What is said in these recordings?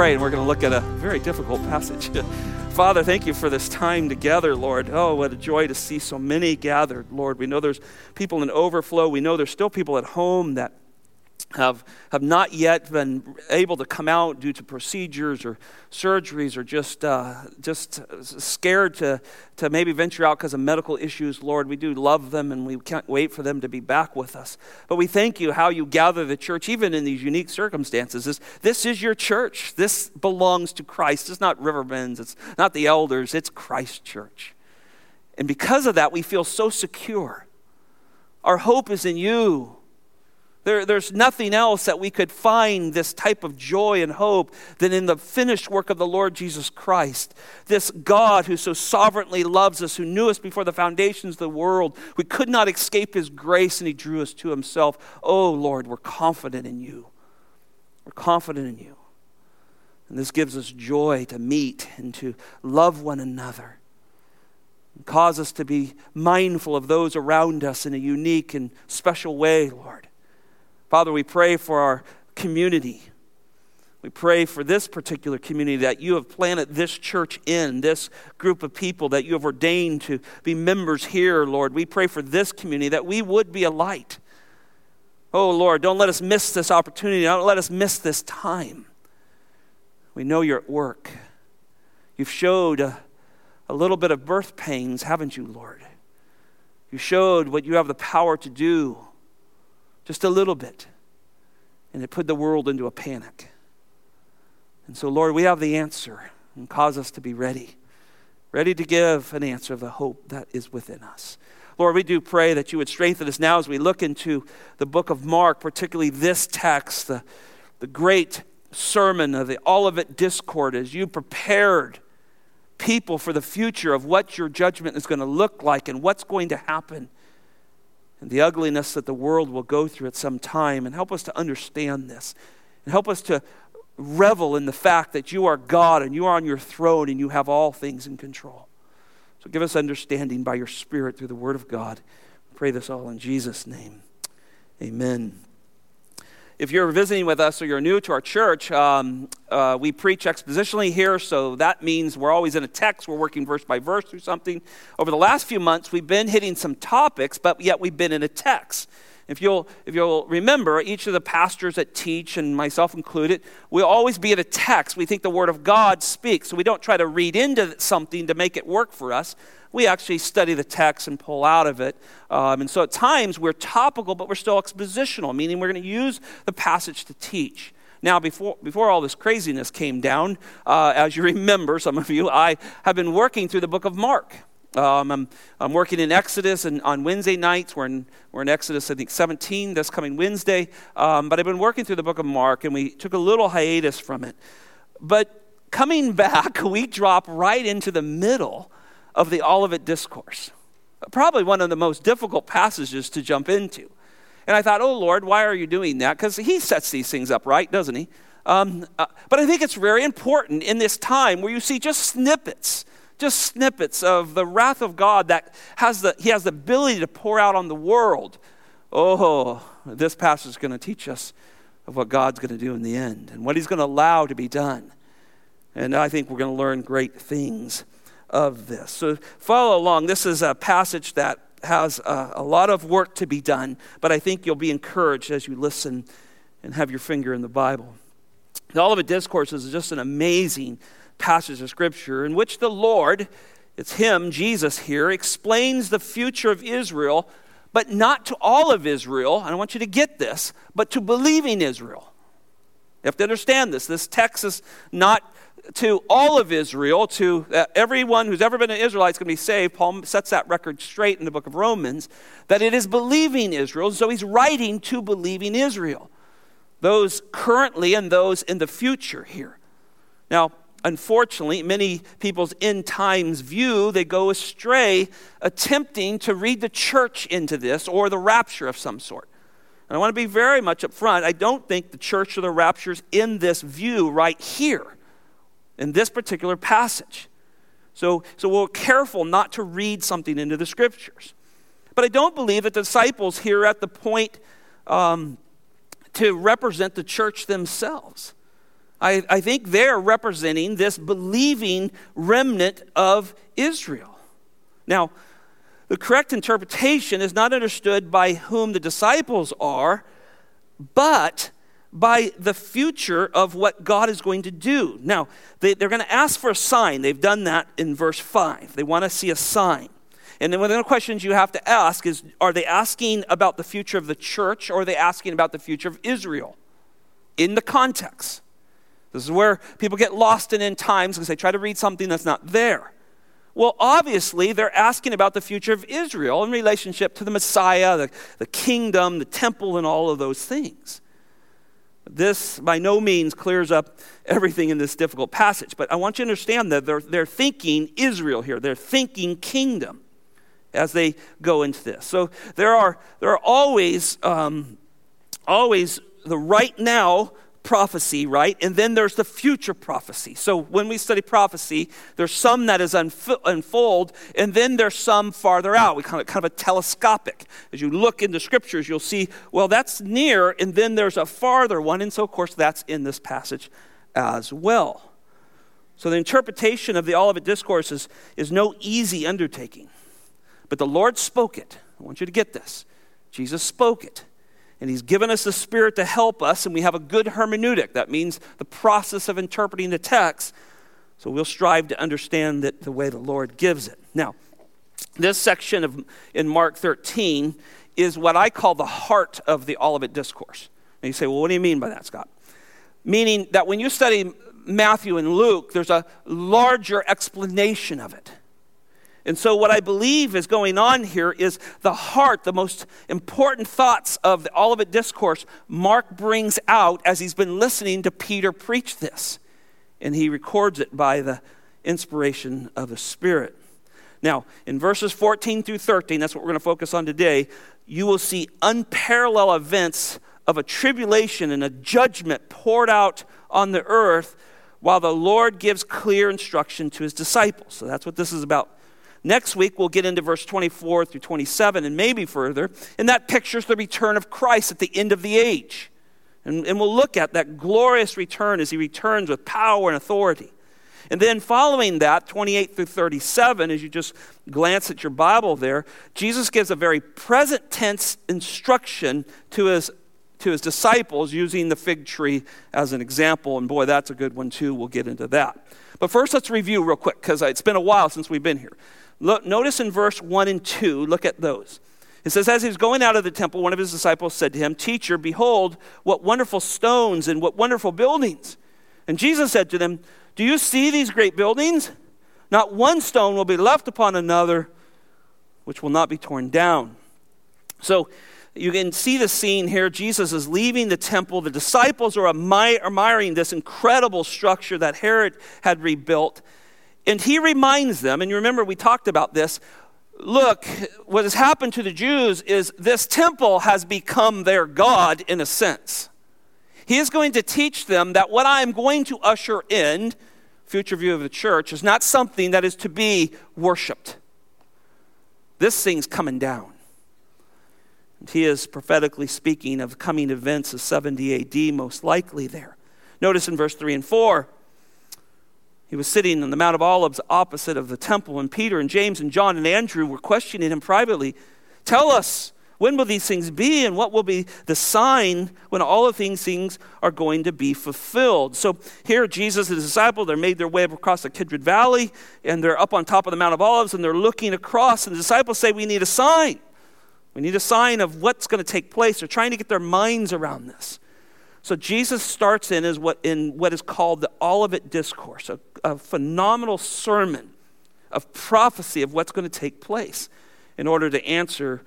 pray, and we're going to look at a very difficult passage. Father, thank you for this time together, Lord. Oh, what a joy to see so many gathered, Lord. We know there's people in overflow. We know there's still people at home that have, have not yet been able to come out due to procedures or surgeries or just, uh, just scared to, to maybe venture out because of medical issues, Lord. We do love them and we can't wait for them to be back with us. But we thank you how you gather the church, even in these unique circumstances. This, this is your church. This belongs to Christ. It's not Riverbends, it's not the elders, it's Christ's church. And because of that, we feel so secure. Our hope is in you. There, there's nothing else that we could find this type of joy and hope than in the finished work of the Lord Jesus Christ. This God who so sovereignly loves us, who knew us before the foundations of the world. We could not escape his grace and he drew us to himself. Oh, Lord, we're confident in you. We're confident in you. And this gives us joy to meet and to love one another. And cause us to be mindful of those around us in a unique and special way, Lord. Father, we pray for our community. We pray for this particular community that you have planted this church in, this group of people that you have ordained to be members here, Lord. We pray for this community that we would be a light. Oh, Lord, don't let us miss this opportunity. Don't let us miss this time. We know you're at work. You've showed a, a little bit of birth pains, haven't you, Lord? You showed what you have the power to do just a little bit. And it put the world into a panic. And so, Lord, we have the answer and cause us to be ready, ready to give an answer of the hope that is within us. Lord, we do pray that you would strengthen us now as we look into the book of Mark, particularly this text, the, the great sermon of the Olivet Discourse, as you prepared people for the future of what your judgment is going to look like and what's going to happen and the ugliness that the world will go through at some time, and help us to understand this. And help us to revel in the fact that you are God and you are on your throne and you have all things in control. So give us understanding by your Spirit through the Word of God. We pray this all in Jesus' name. Amen. If you're visiting with us or you're new to our church, um, uh, we preach expositionally here, so that means we're always in a text. We're working verse by verse through something. Over the last few months, we've been hitting some topics, but yet we've been in a text. If you'll, if you'll remember, each of the pastors that teach, and myself included, we always be in a text. We think the Word of God speaks, so we don't try to read into something to make it work for us we actually study the text and pull out of it. Um, and so at times we're topical, but we're still expositional, meaning we're going to use the passage to teach. Now, before, before all this craziness came down, uh, as you remember, some of you, I have been working through the book of Mark. Um, I'm, I'm, working in Exodus, and on Wednesday nights, we're in, we're in Exodus, I think, 17, this coming Wednesday. Um, but I've been working through the book of Mark, and we took a little hiatus from it. But coming back, we drop right into the middle of the Olivet Discourse. Probably one of the most difficult passages to jump into. And I thought, oh Lord, why are you doing that? Because He sets these things up right, doesn't He? Um, uh, but I think it's very important in this time where you see just snippets, just snippets of the wrath of God that has the, He has the ability to pour out on the world. Oh, this passage is going to teach us of what God's going to do in the end and what He's going to allow to be done. And I think we're going to learn great things of this. So follow along. This is a passage that has a, a, lot of work to be done, but I think you'll be encouraged as you listen and have your finger in the Bible. The Olivet Discourse is just an amazing passage of Scripture in which the Lord, it's Him, Jesus here, explains the future of Israel, but not to all of Israel. I want you to get this, but to believing Israel. You have to understand this. This text is not to all of Israel, to uh, everyone who's ever been an Israelite is going to be saved. Paul sets that record straight in the book of Romans that it is believing Israel. So he's writing to believing Israel, those currently and those in the future here. Now, unfortunately, many people's end times view, they go astray attempting to read the church into this or the rapture of some sort. And I want to be very much upfront. I don't think the church of the rapture is in this view right here in this particular passage. So, so we're careful not to read something into the scriptures. But I don't believe that the disciples here are at the point um, to represent the church themselves. I, I think they're representing this believing remnant of Israel. Now, the correct interpretation is not understood by whom the disciples are, but by the future of what God is going to do. Now, they, are going to ask for a sign. They've done that in verse 5. They want to see a sign. And then one of the questions you have to ask is are they asking about the future of the church or are they asking about the future of Israel? In the context. This is where people get lost in end times because they try to read something that's not there. Well, obviously, they're asking about the future of Israel in relationship to the Messiah, the, the kingdom, the temple, and all of those things. This by no means clears up everything in this difficult passage, but I want you to understand that they're, they're thinking Israel here, they're thinking kingdom as they go into this. So there are, there are always, um, always the right now prophecy, right? And then there's the future prophecy. So when we study prophecy, there's some that is unf- unfold, and then there's some farther out. We kind of kind of a telescopic. As you look in the scriptures, you'll see, well, that's near, and then there's a farther one, and so of course that's in this passage as well. So the interpretation of the Olivet Discourse is, is no easy undertaking. But the Lord spoke it. I want you to get this. Jesus spoke it and He's given us the Spirit to help us, and we have a good hermeneutic. That means the process of interpreting the text. So we'll strive to understand it the way the Lord gives it. Now, this section of in Mark 13 is what I call the heart of the Olivet Discourse. And you say, well, what do you mean by that, Scott? Meaning that when you study Matthew and Luke, there's a larger explanation of it. And so, what I believe is going on here is the heart, the most important thoughts of the Olivet Discourse, Mark brings out as he's been listening to Peter preach this. And he records it by the inspiration of the Spirit. Now, in verses 14 through 13, that's what we're going to focus on today, you will see unparalleled events of a tribulation and a judgment poured out on the earth while the Lord gives clear instruction to his disciples. So that's what this is about Next week, we'll get into verse 24 through 27 and maybe further, and that pictures the return of Christ at the end of the age. And, and we'll look at that glorious return as he returns with power and authority. And then following that, 28 through 37, as you just glance at your Bible there, Jesus gives a very present tense instruction to his, to his disciples using the fig tree as an example. And boy, that's a good one too. We'll get into that. But first, let's review real quick because it's been a while since we've been here. Look, notice in verse 1 and 2, look at those. It says, As he was going out of the temple, one of his disciples said to him, Teacher, behold, what wonderful stones and what wonderful buildings. And Jesus said to them, Do you see these great buildings? Not one stone will be left upon another, which will not be torn down. So you can see the scene here. Jesus is leaving the temple. The disciples are admiring this incredible structure that Herod had rebuilt. And he reminds them, and you remember we talked about this. Look, what has happened to the Jews is this temple has become their God in a sense. He is going to teach them that what I am going to usher in, future view of the church, is not something that is to be worshiped. This thing's coming down. And he is prophetically speaking of coming events of 70 AD, most likely there. Notice in verse 3 and 4 he was sitting on the Mount of Olives opposite of the temple, and Peter and James and John and Andrew were questioning him privately. Tell us, when will these things be, and what will be the sign when all of these things are going to be fulfilled? So here, Jesus and his disciples, they're made their way across the Kidron Valley, and they're up on top of the Mount of Olives, and they're looking across, and the disciples say, We need a sign. We need a sign of what's going to take place. They're trying to get their minds around this. So Jesus starts in as what in what is called the Olivet Discourse, a, a phenomenal sermon of prophecy of what's going to take place in order to answer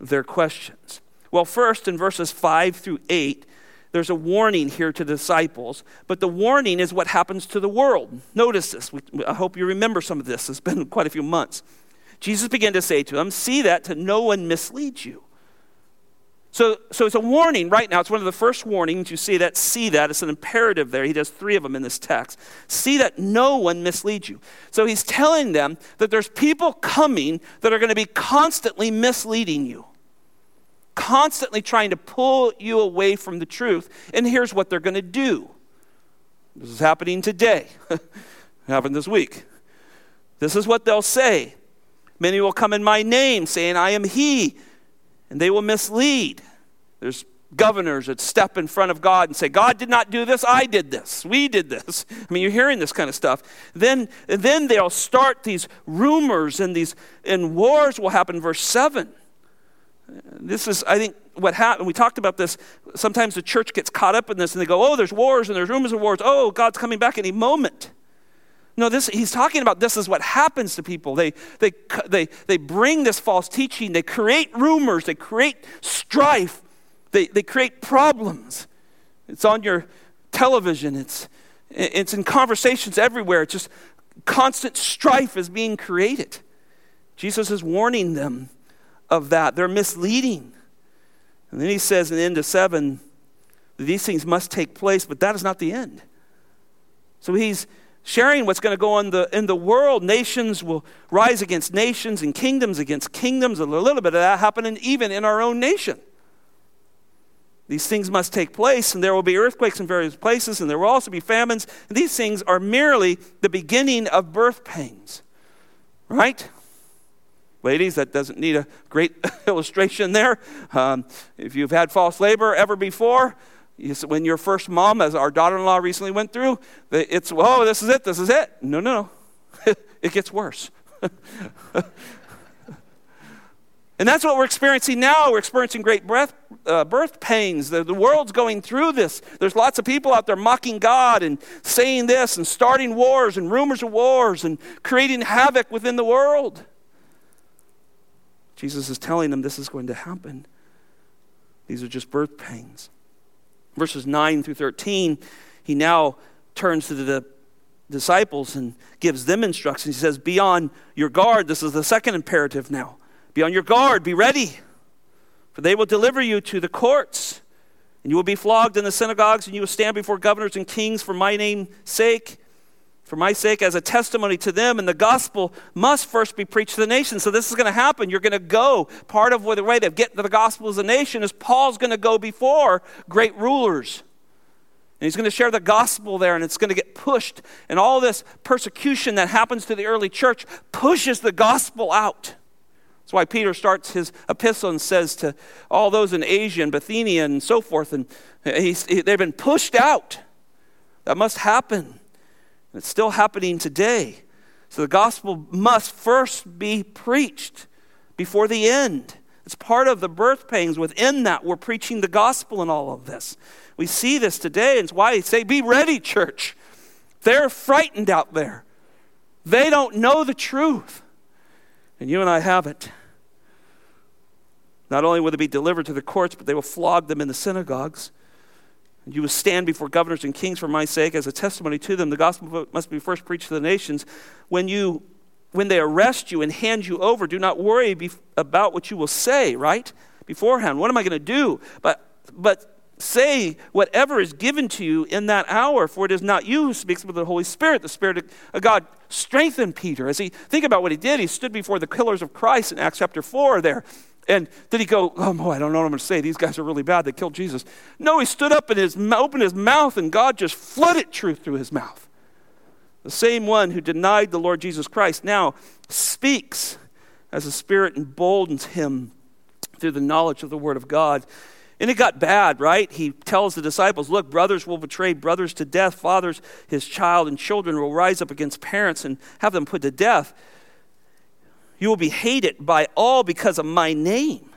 their questions. Well, first in verses 5 through 8, there's a warning here to the disciples, but the warning is what happens to the world. Notice this. We, I hope you remember some of this. It's been quite a few months. Jesus began to say to them, See that to no one misleads you. So, so it's a warning right now. It's one of the first warnings. You see that, see that. It's an imperative there. He does three of them in this text. See that no one misleads you. So he's telling them that there's people coming that are going to be constantly misleading you, constantly trying to pull you away from the truth. And here's what they're going to do This is happening today. happened this week. This is what they'll say. Many will come in my name, saying, I am he, and they will mislead. There's governors that step in front of God and say, God did not do this, I did this, we did this. I mean, you're hearing this kind of stuff. Then, then they'll start these rumors and these and wars will happen. Verse 7. This is, I think, what happened. We talked about this. Sometimes the church gets caught up in this and they go, oh, there's wars and there's rumors of wars. Oh, God's coming back any moment. No, this, he's talking about this is what happens to people. They, they, they, they bring this false teaching, they create rumors, they create strife, they, they create problems. It's on your television, it's, it's in conversations everywhere. It's just constant strife is being created. Jesus is warning them of that. They're misleading. And then he says in the end of seven, these things must take place, but that is not the end. So he's sharing what's going to go on in the, in the world. Nations will rise against nations and kingdoms against kingdoms. A little bit of that happening even in our own nation. These things must take place, and there will be earthquakes in various places, and there will also be famines. And these things are merely the beginning of birth pains. Right? Ladies, that doesn't need a great illustration there. Um, if you've had false labor ever before, when your first mom, as our daughter in law recently went through, it's, oh, this is it, this is it. No, no, no. it gets worse. and that's what we're experiencing now. We're experiencing great breath, uh, birth pains. The, the world's going through this. There's lots of people out there mocking God and saying this and starting wars and rumors of wars and creating havoc within the world. Jesus is telling them this is going to happen. These are just birth pains verses 9 through 13, he now turns to the disciples and gives them instructions. He says, Be on your guard. This is the second imperative now. Be on your guard, be ready, for they will deliver you to the courts, and you will be flogged in the synagogues, and you will stand before governors and kings for my name's sake for my sake as a testimony to them and the gospel must first be preached to the nation. So this is going to happen. You're going to go. Part of the way to get to the gospel as a nation is paul's going to go before great rulers. And he's going to share the gospel there and it's going to get pushed. And all this persecution that happens to the early church pushes the gospel out. That's why peter starts his epistle and says to all those in asia and bithynia and so forth and they've been pushed out. That must happen it's still happening today. So the gospel must first be preached before the end. It's part of the birth pains. Within that, we're preaching the gospel in all of this. We see this today, and it's why I say, Be ready, church. They're frightened out there. They don't know the truth. And you and I have it. Not only will they be delivered to the courts, but they will flog them in the synagogues. You will stand before governors and kings for my sake as a testimony to them. The gospel must be first preached to the nations. When you when they arrest you and hand you over, do not worry about what you will say, right? Beforehand. What am I going to do? But but say whatever is given to you in that hour, for it is not you who speaks, but the Holy Spirit. The Spirit of God strengthened Peter. As he think about what he did, he stood before the pillars of Christ in Acts chapter 4 there. And did he go, oh boy, I don't know what I'm going to say. These guys are really bad. They killed Jesus. No, he stood up and his, opened his mouth, and God just flooded truth through his mouth. The same one who denied the Lord Jesus Christ now speaks as the Spirit emboldens him through the knowledge of the Word of God. And it got bad, right? He tells the disciples, Look, brothers will betray brothers to death, fathers his child, and children will rise up against parents and have them put to death. You will be hated by all because of my name.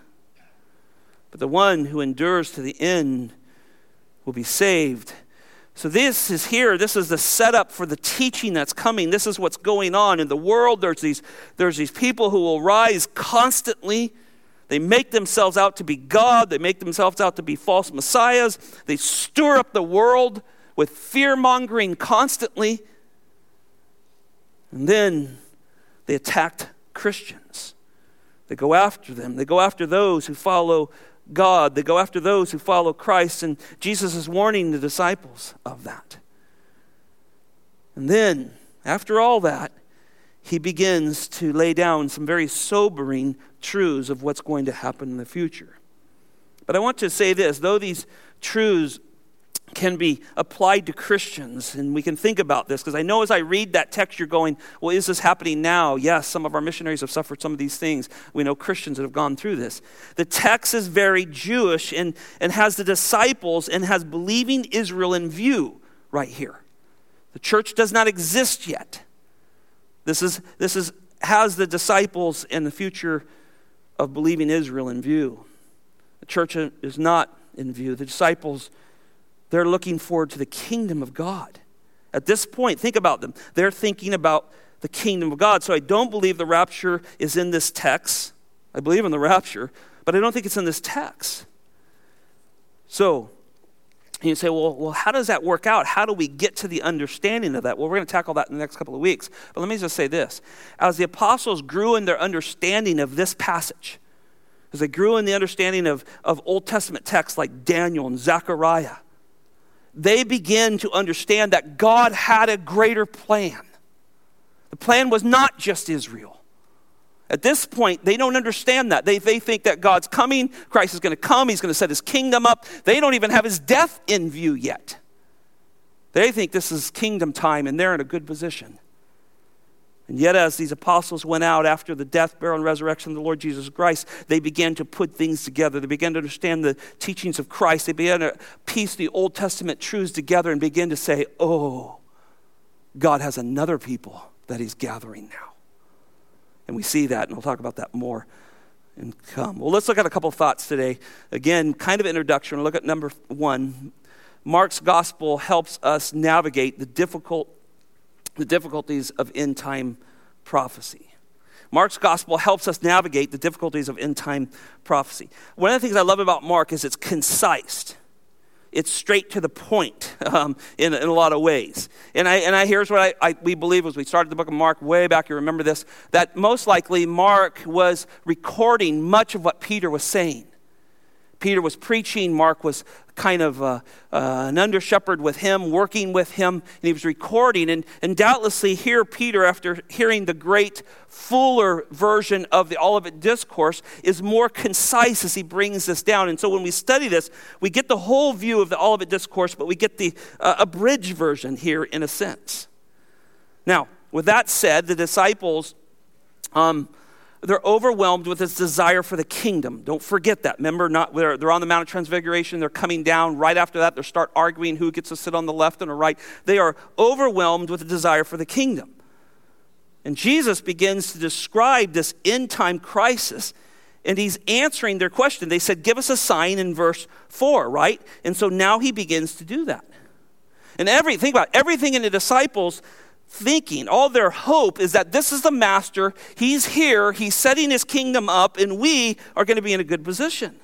But the one who endures to the end will be saved. So, this is here. This is the setup for the teaching that's coming. This is what's going on. In the world, there's these, there's these people who will rise constantly. They make themselves out to be God, they make themselves out to be false messiahs. They stir up the world with fear mongering constantly. And then they attacked Christians. They go after them. They go after those who follow God. They go after those who follow Christ. And Jesus is warning the disciples of that. And then, after all that, he begins to lay down some very sobering truths of what's going to happen in the future. But I want to say this though these truths can be applied to Christians. And we can think about this because I know as I read that text, you're going, well, is this happening now? Yes, some of our missionaries have suffered some of these things. We know Christians that have gone through this. The text is very Jewish and, and has the disciples and has believing Israel in view right here. The church does not exist yet. This is, this is has the disciples and the future of believing Israel in view. The church is not in view. The disciples they're looking forward to the kingdom of God. At this point, think about them. They're thinking about the kingdom of God. So I don't believe the rapture is in this text. I believe in the rapture, but I don't think it's in this text. So you say, well, well, how does that work out? How do we get to the understanding of that? Well, we're going to tackle that in the next couple of weeks. But let me just say this. As the apostles grew in their understanding of this passage, as they grew in the understanding of, of Old Testament texts like Daniel and Zechariah, they begin to understand that God had a greater plan. The plan was not just Israel. At this point, they don't understand that. They, they think that God's coming, Christ is going to come, he's going to set his kingdom up. They don't even have his death in view yet. They think this is kingdom time and they're in a good position. And yet, as these apostles went out after the death, burial, and resurrection of the Lord Jesus Christ, they began to put things together. They began to understand the teachings of Christ. They began to piece the Old Testament truths together and begin to say, oh, God has another people that he's gathering now. And we see that, and we'll talk about that more and come. Well, let's look at a couple thoughts today. Again, kind of introduction. Look at number one. Mark's gospel helps us navigate the difficult the difficulties of end time prophecy. Mark's gospel helps us navigate the difficulties of end time prophecy. One of the things I love about Mark is it's concise. It's straight to the point um, in, in a lot of ways. And, I, and I, here's what I, I, we believe as we started the book of Mark way back, you remember this, that most likely Mark was recording much of what Peter was saying. Peter was preaching, Mark was kind of uh, uh, an under shepherd with him, working with him, and he was recording. And, and doubtlessly, here, Peter, after hearing the great, fuller version of the Olivet Discourse, is more concise as he brings this down. And so when we study this, we get the whole view of the Olivet Discourse, but we get the uh, abridged version here in a sense. Now, with that said, the disciples. Um, they're overwhelmed with this desire for the kingdom. Don't forget that. Remember, not, they're, they're on the Mount of Transfiguration. They're coming down. Right after that, they start arguing who gets to sit on the left and the right. They are overwhelmed with a desire for the kingdom. And Jesus begins to describe this end time crisis, and he's answering their question. They said, Give us a sign in verse 4, right? And so now he begins to do that. And every, think about it, everything in the disciples thinking, all their hope is that this is the master, he's here, he's setting his kingdom up, and we are going to be in a good position.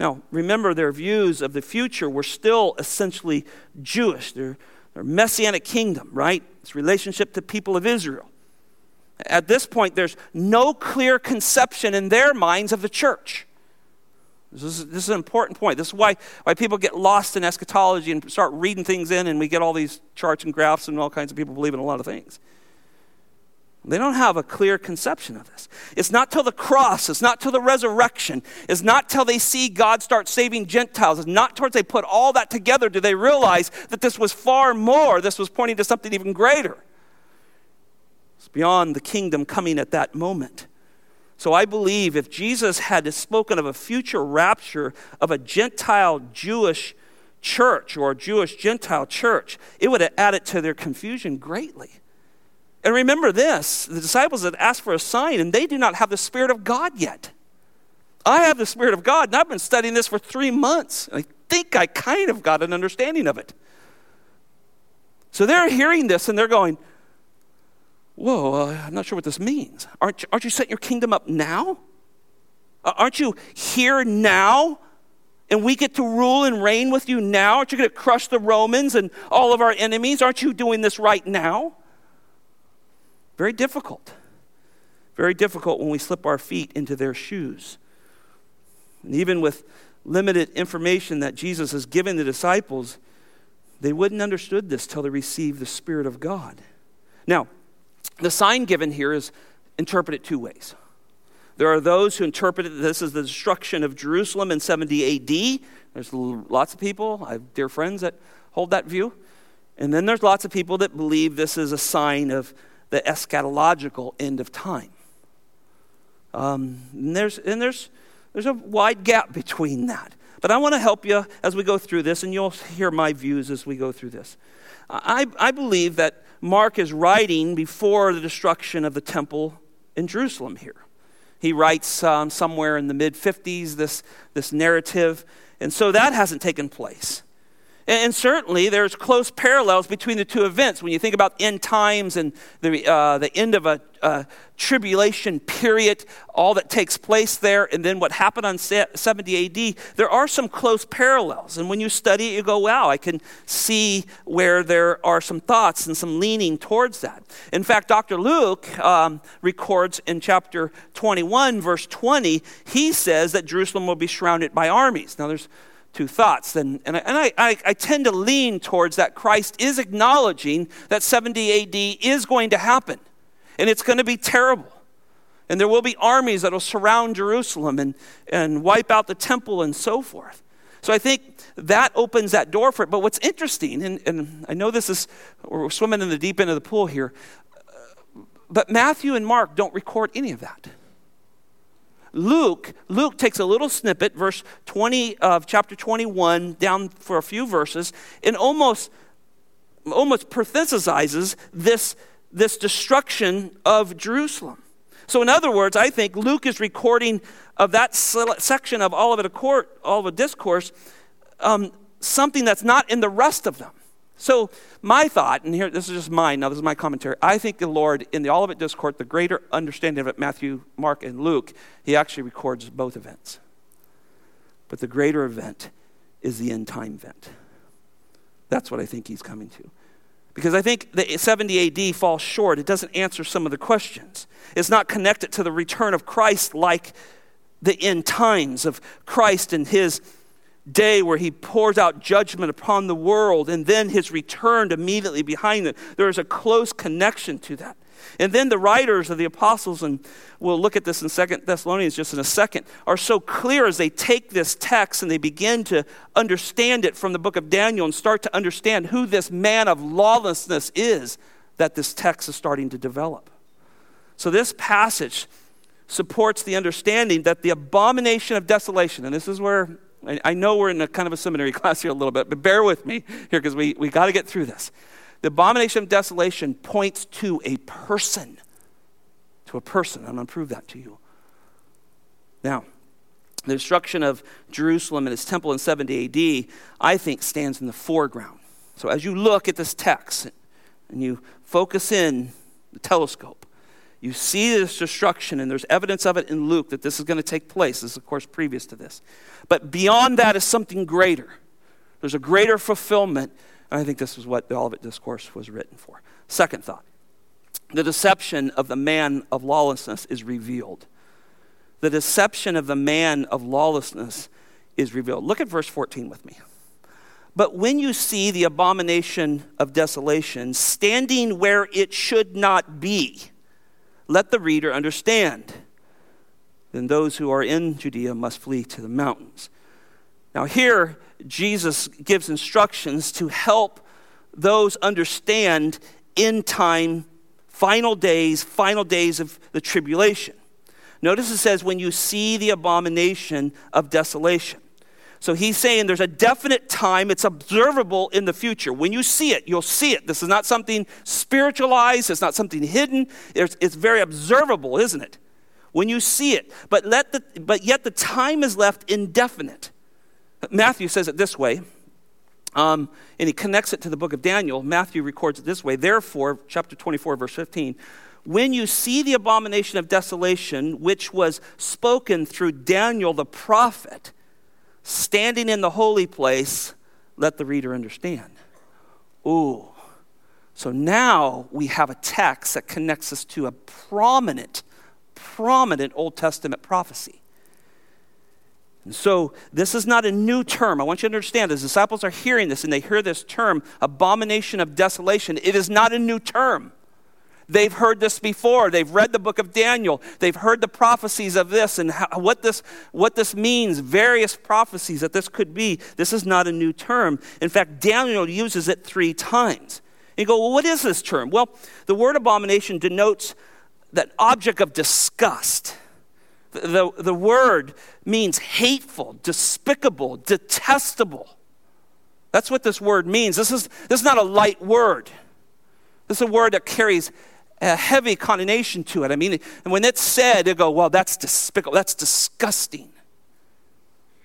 Now, remember, their views of the future were still essentially Jewish. Their, their messianic kingdom, right? Its relationship to people of Israel. At this point, there's no clear conception in their minds of the church. This is, this is an important point. This is why, why people get lost in eschatology and start reading things in, and we get all these charts and graphs, and all kinds of people believe in a lot of things. They don't have a clear conception of this. It's not till the cross, it's not till the resurrection, it's not till they see God start saving Gentiles, it's not towards they put all that together do they realize that this was far more, this was pointing to something even greater. It's beyond the kingdom coming at that moment. So I believe if Jesus had spoken of a future rapture of a Gentile Jewish church or a Jewish Gentile church, it would have added to their confusion greatly. And remember this the disciples had asked for a sign, and they do not have the Spirit of God yet. I have the Spirit of God, and I've been studying this for three months. I think I kind of got an understanding of it. So they're hearing this and they're going, whoa, uh, I'm not sure what this means. Aren't you, aren't you setting your kingdom up now? Uh, aren't you here now? And we get to rule and reign with you now? Aren't you going to crush the Romans and all of our enemies? Aren't you doing this right now? Very difficult. Very difficult when we slip our feet into their shoes. And even with limited information that Jesus has given the disciples, they wouldn't understood this till they received the Spirit of God. Now, the sign given here is interpreted two ways. There are those who interpret this as the destruction of Jerusalem in 70 AD. There's lots of people, I have dear friends that hold that view. And then there's lots of people that believe this is a sign of the eschatological end of time. Um, and there's, and there's, there's a wide gap between that. But I want to help you as we go through this, and you'll hear my views as we go through this. I, I believe that Mark is writing before the destruction of the temple in Jerusalem here. He writes um, somewhere in the mid 50s this, this narrative, and so that hasn't taken place. And certainly, there's close parallels between the two events. When you think about end times and the, uh, the end of a tribulation period, all that takes place there, and then what happened on 70 AD, there are some close parallels. And when you study it, you go, wow, I can see where there are some thoughts and some leaning towards that. In fact, Dr. Luke um, records in chapter 21, verse 20, he says that Jerusalem will be surrounded by armies. Now, there's two thoughts. And, and, I, and I, I, I, tend to lean towards that Christ is acknowledging that 70 AD is going to happen. And it's going to be terrible. And there will be armies that will surround Jerusalem and, and wipe out the temple and so forth. So I think that opens that door for it. But what's interesting, and, and I know this is, we're swimming in the deep end of the pool here, uh, but Matthew and Mark don't record any of that. Luke, Luke takes a little snippet, verse 20 of chapter 21, down for a few verses, and almost, almost parenthesizes this, this destruction of Jerusalem. So, in other words, I think Luke is recording of that section of Olivet Court, Olivet Discourse, um, something that's not in the rest of them. So, my thought, and here, this is just mine, now this is my commentary. I think the Lord, in the Olivet Discourse, the greater understanding of it, Matthew, Mark, and Luke, he actually records both events. But the greater event is the end time event. That's what I think he's coming to. Because I think the 70 AD falls short. It doesn't answer some of the questions. It's not connected to the return of Christ like the end times of Christ and his day where he pours out judgment upon the world and then his return immediately behind it. There is a close connection to that. And then the writers of the apostles, and we'll look at this in Second Thessalonians just in a second, are so clear as they take this text and they begin to understand it from the book of Daniel and start to understand who this man of lawlessness is that this text is starting to develop. So this passage supports the understanding that the abomination of desolation, and this is where I know we're in a kind of a seminary class here a little bit, but bear with me here because we, we got to get through this. The abomination of desolation points to a person. To a person. I'm going to prove that to you. Now, the destruction of Jerusalem and its temple in 70 AD, I think, stands in the foreground. So as you look at this text and you focus in the telescope, you see this destruction, and there's evidence of it in Luke that this is going to take place. This is, of course, previous to this. But beyond that is something greater. There's a greater fulfillment, and I think this is what the Olivet Discourse was written for. Second thought the deception of the man of lawlessness is revealed. The deception of the man of lawlessness is revealed. Look at verse 14 with me. But when you see the abomination of desolation standing where it should not be, let the reader understand. Then those who are in Judea must flee to the mountains. Now, here, Jesus gives instructions to help those understand in time, final days, final days of the tribulation. Notice it says, when you see the abomination of desolation. So he's saying there's a definite time, it's observable in the future. When you see it, you'll see it. This is not something spiritualized, it's not something hidden, it's, it's very observable, isn't it? When you see it. But, let the, but yet the time is left indefinite. Matthew says it this way, um, and he connects it to the book of Daniel. Matthew records it this way Therefore, chapter 24, verse 15, when you see the abomination of desolation, which was spoken through Daniel the prophet, standing in the holy place, let the reader understand. Ooh. So now we have a text that connects us to a prominent, prominent Old Testament prophecy. And so this is not a new term. I want you to understand as disciples are hearing this and they hear this term, abomination of desolation, it is not a new term. They've heard this before. They've read the book of Daniel. They've heard the prophecies of this and how, what, this, what this means, various prophecies that this could be. This is not a new term. In fact, Daniel uses it three times. You go, well, what is this term? Well, the word abomination denotes that object of disgust. The, the, the word means hateful, despicable, detestable. That's what this word means. This is, this is not a light word. This is a word that carries a heavy connotation to it. I mean, and when it's said, they go, well, that's despicable, that's disgusting.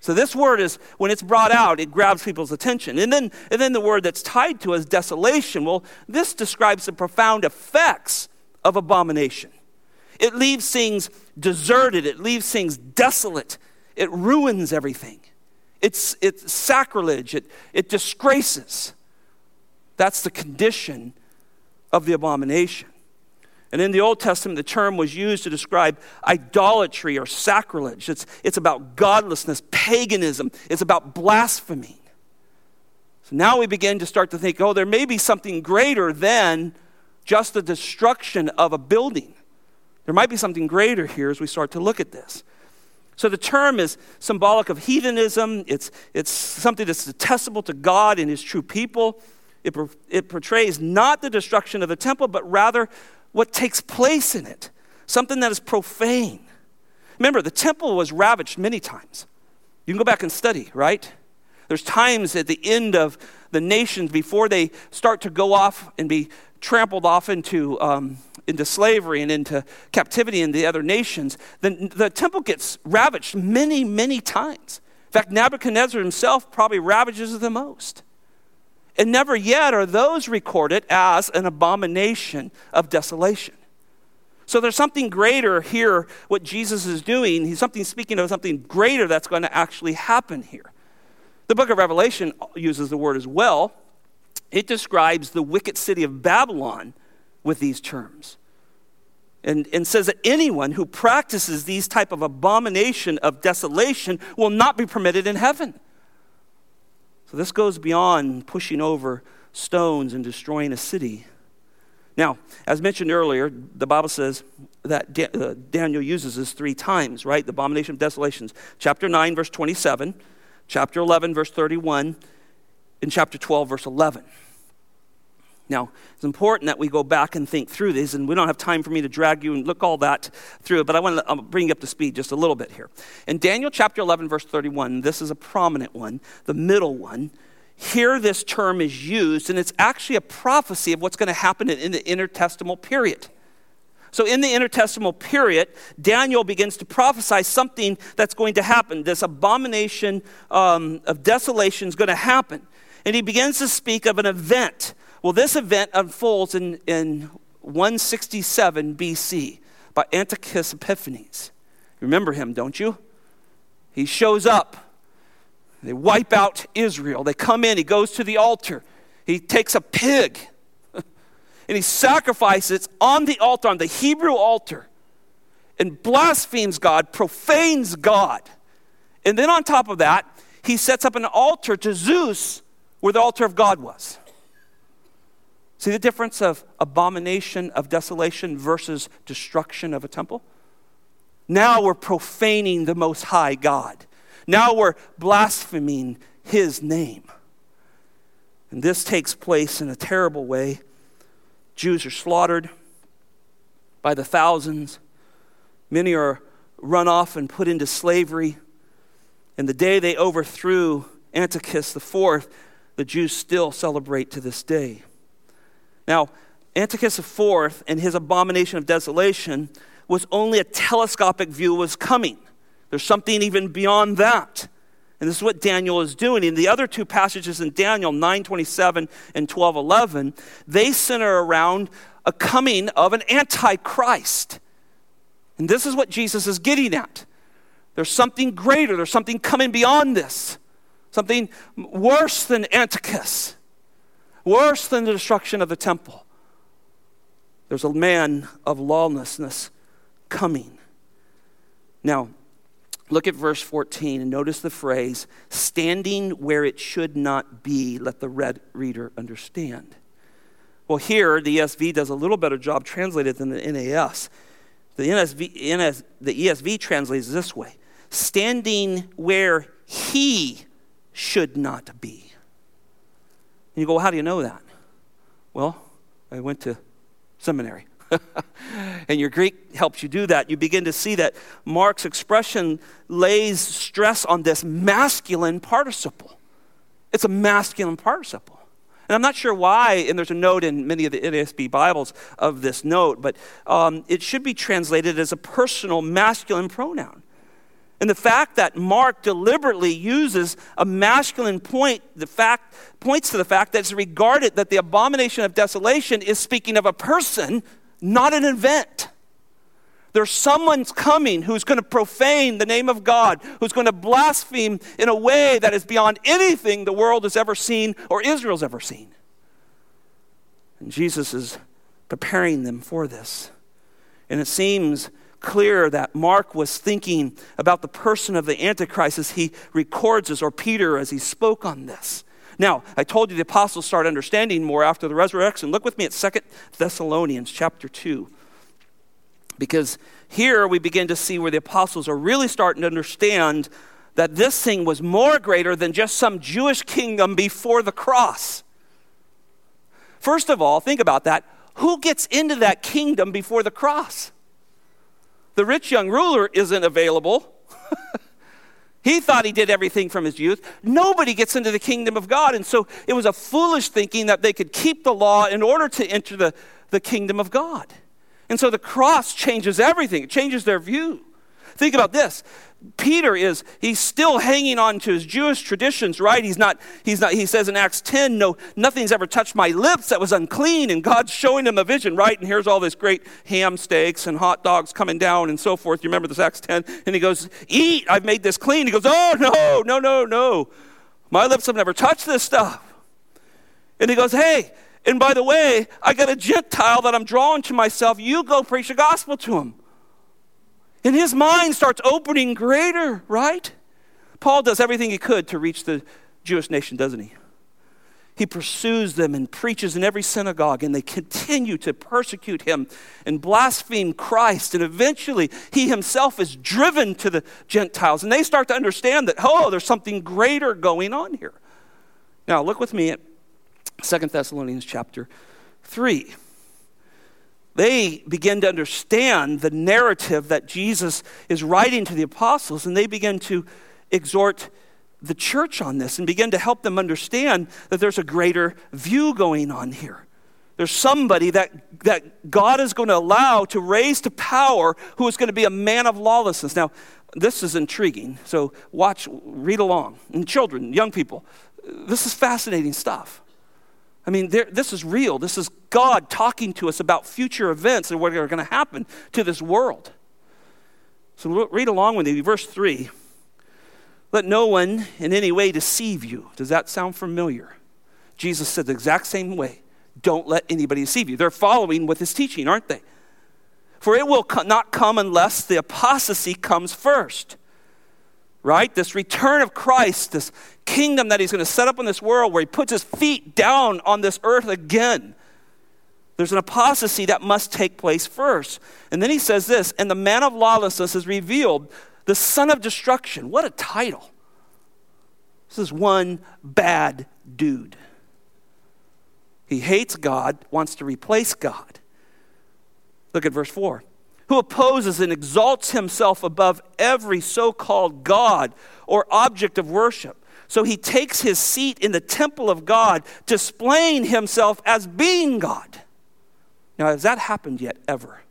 So this word is, when it's brought out, it grabs people's attention. And then, and then the word that's tied to it is desolation. Well, this describes the profound effects of abomination. It leaves things deserted, it leaves things desolate, it ruins everything. It's, it's sacrilege, it, it disgraces. That's the condition of the abomination. And in the Old Testament, the term was used to describe idolatry or sacrilege. It's, it's about godlessness, paganism, it's about blasphemy. So now we begin to start to think oh, there may be something greater than just the destruction of a building. There might be something greater here as we start to look at this. So the term is symbolic of heathenism, it's, it's something that's detestable to God and his true people. It, it portrays not the destruction of the temple, but rather what takes place in it, something that is profane. Remember, the temple was ravaged many times. You can go back and study, right? There's times at the end of the nations before they start to go off and be trampled off into, um, into slavery and into captivity in the other nations, then the temple gets ravaged many, many times. In fact, Nebuchadnezzar himself probably ravages the most. And never yet are those recorded as an abomination of desolation. So there's something greater here, what Jesus is doing. He's something speaking of something greater that's going to actually happen here. The book of Revelation uses the word as well. It describes the wicked city of Babylon with these terms. And, and says that anyone who practices these type of abomination of desolation will not be permitted in heaven. So this goes beyond pushing over stones and destroying a city. Now, as mentioned earlier, the Bible says that uh, Daniel uses this three times, right? The abomination of desolations. Chapter 9, verse 27, chapter 11, verse 31, and chapter 12, verse 11. Now, it's important that we go back and think through these, and we don't have time for me to drag you and look all that through, but I want to bring you up to speed just a little bit here. In Daniel chapter 11, verse 31, this is a prominent one, the middle one. Here, this term is used, and it's actually a prophecy of what's going to happen in the intertestamental period. So, in the intertestamental period, Daniel begins to prophesy something that's going to happen. This abomination um, of desolation is going to happen. And he begins to speak of an event well, this event unfolds in, in 167 BC by Antiochus Epiphanes. Remember him, don't you? He shows up. They wipe out Israel. They come in. He goes to the altar. He takes a pig and he sacrifices on the altar, on the Hebrew altar, and blasphemes God, profanes God. And then on top of that, he sets up an altar to Zeus where the altar of God was. See the difference of abomination of desolation versus destruction of a temple? Now we're profaning the Most High God. Now we're blaspheming His name. And this takes place in a terrible way. Jews are slaughtered by the thousands, many are run off and put into slavery. And the day they overthrew Antiochus IV, the Jews still celebrate to this day. Now, Antiochus IV and his abomination of desolation was only a telescopic view was coming. There's something even beyond that. And this is what Daniel is doing. In the other two passages in Daniel, 927 and 1211, they center around a coming of an antichrist. And this is what Jesus is getting at. There's something greater, there's something coming beyond this, something worse than Antiochus worse than the destruction of the temple. There's a man of lawlessness coming. Now, look at verse 14 and notice the phrase, standing where it should not be, let the red reader understand. Well, here, the ESV does a little better job translated than the NAS. The, NSV, NS, the ESV translates this way standing where he should not be. And you go, well, how do you know that? Well, I went to seminary. and your Greek helps you do that. You begin to see that Mark's expression lays stress on this masculine participle. It's a masculine participle. And I'm not sure why, and there's a note in many of the NASB Bibles of this note, but um, it should be translated as a personal masculine pronoun. And the fact that Mark deliberately uses a masculine point, the fact points to the fact that it's regarded that the abomination of desolation is speaking of a person, not an event. There's someone's coming who's going to profane the name of God, who's going to blaspheme in a way that is beyond anything the world has ever seen or Israel's ever seen. And Jesus is preparing them for this. And it seems clear that Mark was thinking about the person of the Antichrist as he records this, or Peter as he spoke on this. Now, I told you the apostles started understanding more after the resurrection. Look with me at Second Thessalonians chapter 2 because here we begin to see where the apostles are really starting to understand that this thing was more greater than just some Jewish kingdom before the cross. First of all, think about that. Who gets into that kingdom before the cross? The rich young ruler isn't available. he thought he did everything from his youth. Nobody gets into the kingdom of God. And so it was a foolish thinking that they could keep the law in order to enter the, the kingdom of God. And so the cross changes everything, it changes their view. Think about this. Peter is he's still hanging on to his Jewish traditions, right? He's not he's not he says in Acts 10, no nothing's ever touched my lips that was unclean and God's showing him a vision, right? And here's all this great ham steaks and hot dogs coming down and so forth. You remember this Acts 10 and he goes, "Eat, I've made this clean." He goes, "Oh, no, no, no, no. My lips have never touched this stuff." And he goes, "Hey, and by the way, I got a Gentile that I'm drawing to myself. You go preach the gospel to him. And his mind starts opening greater, right? Paul does everything he could to reach the Jewish nation, doesn't he? He pursues them and preaches in every synagogue, and they continue to persecute him and blaspheme Christ. And eventually, he himself is driven to the Gentiles, and they start to understand that, oh, there's something greater going on here. Now, look with me at Second Thessalonians chapter 3. They begin to understand the narrative that Jesus is writing to the apostles, and they begin to exhort the church on this and begin to help them understand that there's a greater view going on here. There's somebody that, that God is going to allow to raise to power who is going to be a man of lawlessness. Now, this is intriguing, so watch, read along. And children, young people, this is fascinating stuff. I mean, this is real. This is God talking to us about future events and what are going to happen to this world. So read along with me. Verse 3 Let no one in any way deceive you. Does that sound familiar? Jesus said the exact same way. Don't let anybody deceive you. They're following with his teaching, aren't they? For it will not come unless the apostasy comes first right? This return of Christ, this kingdom that he's going to set up in this world where he puts his feet down on this earth again. There's an apostasy that must take place first. And then he says this, and the man of lawlessness is revealed, the son of destruction. What a title. This is one bad dude. He hates God, wants to replace God. Look at verse 4 who opposes and exalts himself above every so called God or object of worship. So he takes his seat in the temple of God, displaying himself as being God. Now, has that happened yet, ever?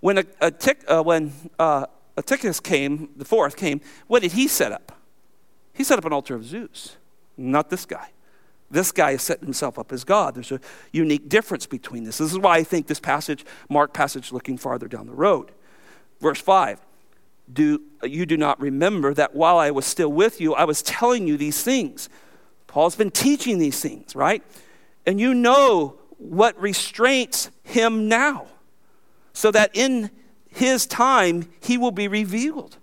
When, a, a tic, uh, when uh, Antiochus came, the fourth came, what did he set up? He set up an altar of Zeus, not this guy. This guy is setting himself up as God. There's a unique difference between this. This is why I think this passage, Mark passage, looking farther down the road. Verse 5 do, You do not remember that while I was still with you, I was telling you these things. Paul's been teaching these things, right? And you know what restrains him now, so that in his time he will be revealed.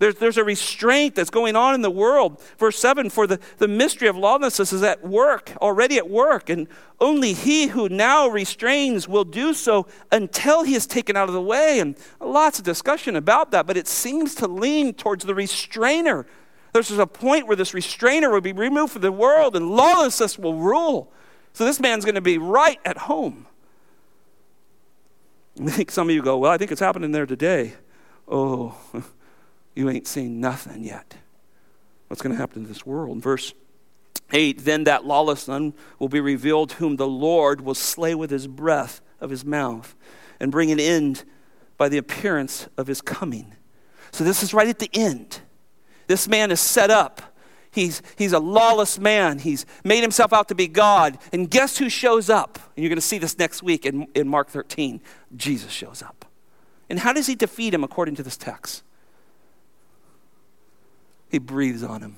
There's, there's a restraint that's going on in the world. Verse 7 For the, the mystery of lawlessness is at work, already at work, and only he who now restrains will do so until he is taken out of the way. And lots of discussion about that, but it seems to lean towards the restrainer. There's a point where this restrainer will be removed from the world and lawlessness will rule. So this man's going to be right at home. I think some of you go, Well, I think it's happening there today. Oh, you ain't seen nothing yet. What's going to happen to this world? Verse 8 Then that lawless one will be revealed, whom the Lord will slay with his breath of his mouth and bring an end by the appearance of his coming. So this is right at the end. This man is set up. He's, he's a lawless man. He's made himself out to be God. And guess who shows up? And you're going to see this next week in, in Mark 13. Jesus shows up. And how does he defeat him according to this text? He breathes on him.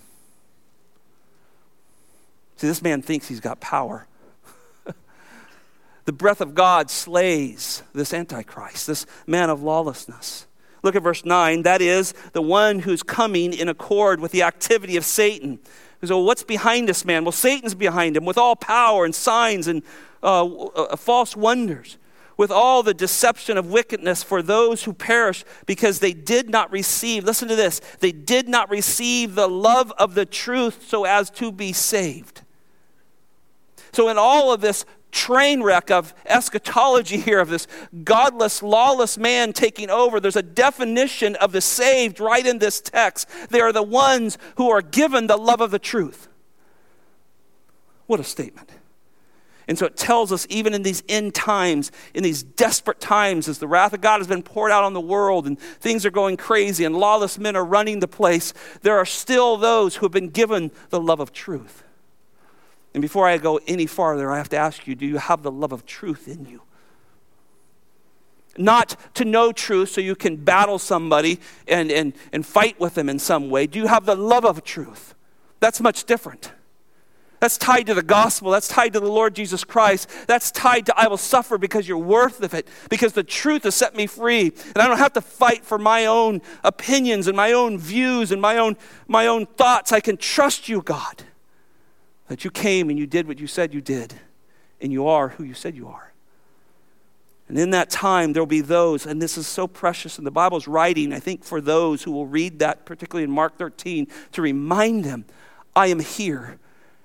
See, this man thinks he's got power. the breath of God slays this Antichrist, this man of lawlessness. Look at verse 9. That is the one who's coming in accord with the activity of Satan. So, what's behind this man? Well, Satan's behind him with all power and signs and uh, uh, false wonders with all the deception of wickedness for those who perish because they did not receive, listen to this, they did not receive the love of the truth so as to be saved. So, in all of this train wreck of eschatology here, of this godless, lawless man taking over, there's a definition of the saved right in this text. They are the ones who are given the love of the truth. What a statement. And so it tells us, even in these end times, in these desperate times, as the wrath of God has been poured out on the world and things are going crazy and lawless men are running the place, there are still those who have been given the love of truth. And before I go any farther, I have to ask you do you have the love of truth in you? Not to know truth so you can battle somebody and, and, and fight with them in some way. Do you have the love of truth? That's much different. That's tied to the gospel. That's tied to the Lord Jesus Christ. That's tied to I will suffer because you're worth of it, because the truth has set me free. And I don't have to fight for my own opinions and my own views and my own, my own thoughts. I can trust you, God, that you came and you did what you said you did, and you are who you said you are. And in that time, there will be those, and this is so precious, and the Bible's writing, I think, for those who will read that, particularly in Mark 13, to remind them, I am here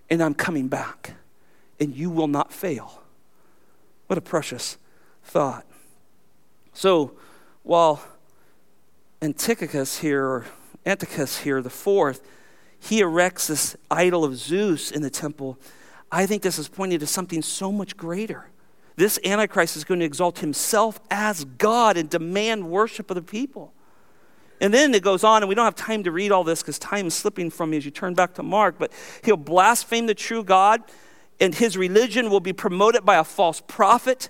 and I'm coming back, and you will not fail. What a precious thought. So, while Antiochus here, or Antiochus here, the fourth, he erects this idol of Zeus in the temple, I think this is pointing to something so much greater. This Antichrist is going to exalt himself as God and demand worship of the people. And then it goes on, and we don't have time to read all this because time is slipping from me as you turn back to Mark, but he'll blaspheme the true God, and his religion will be promoted by a false prophet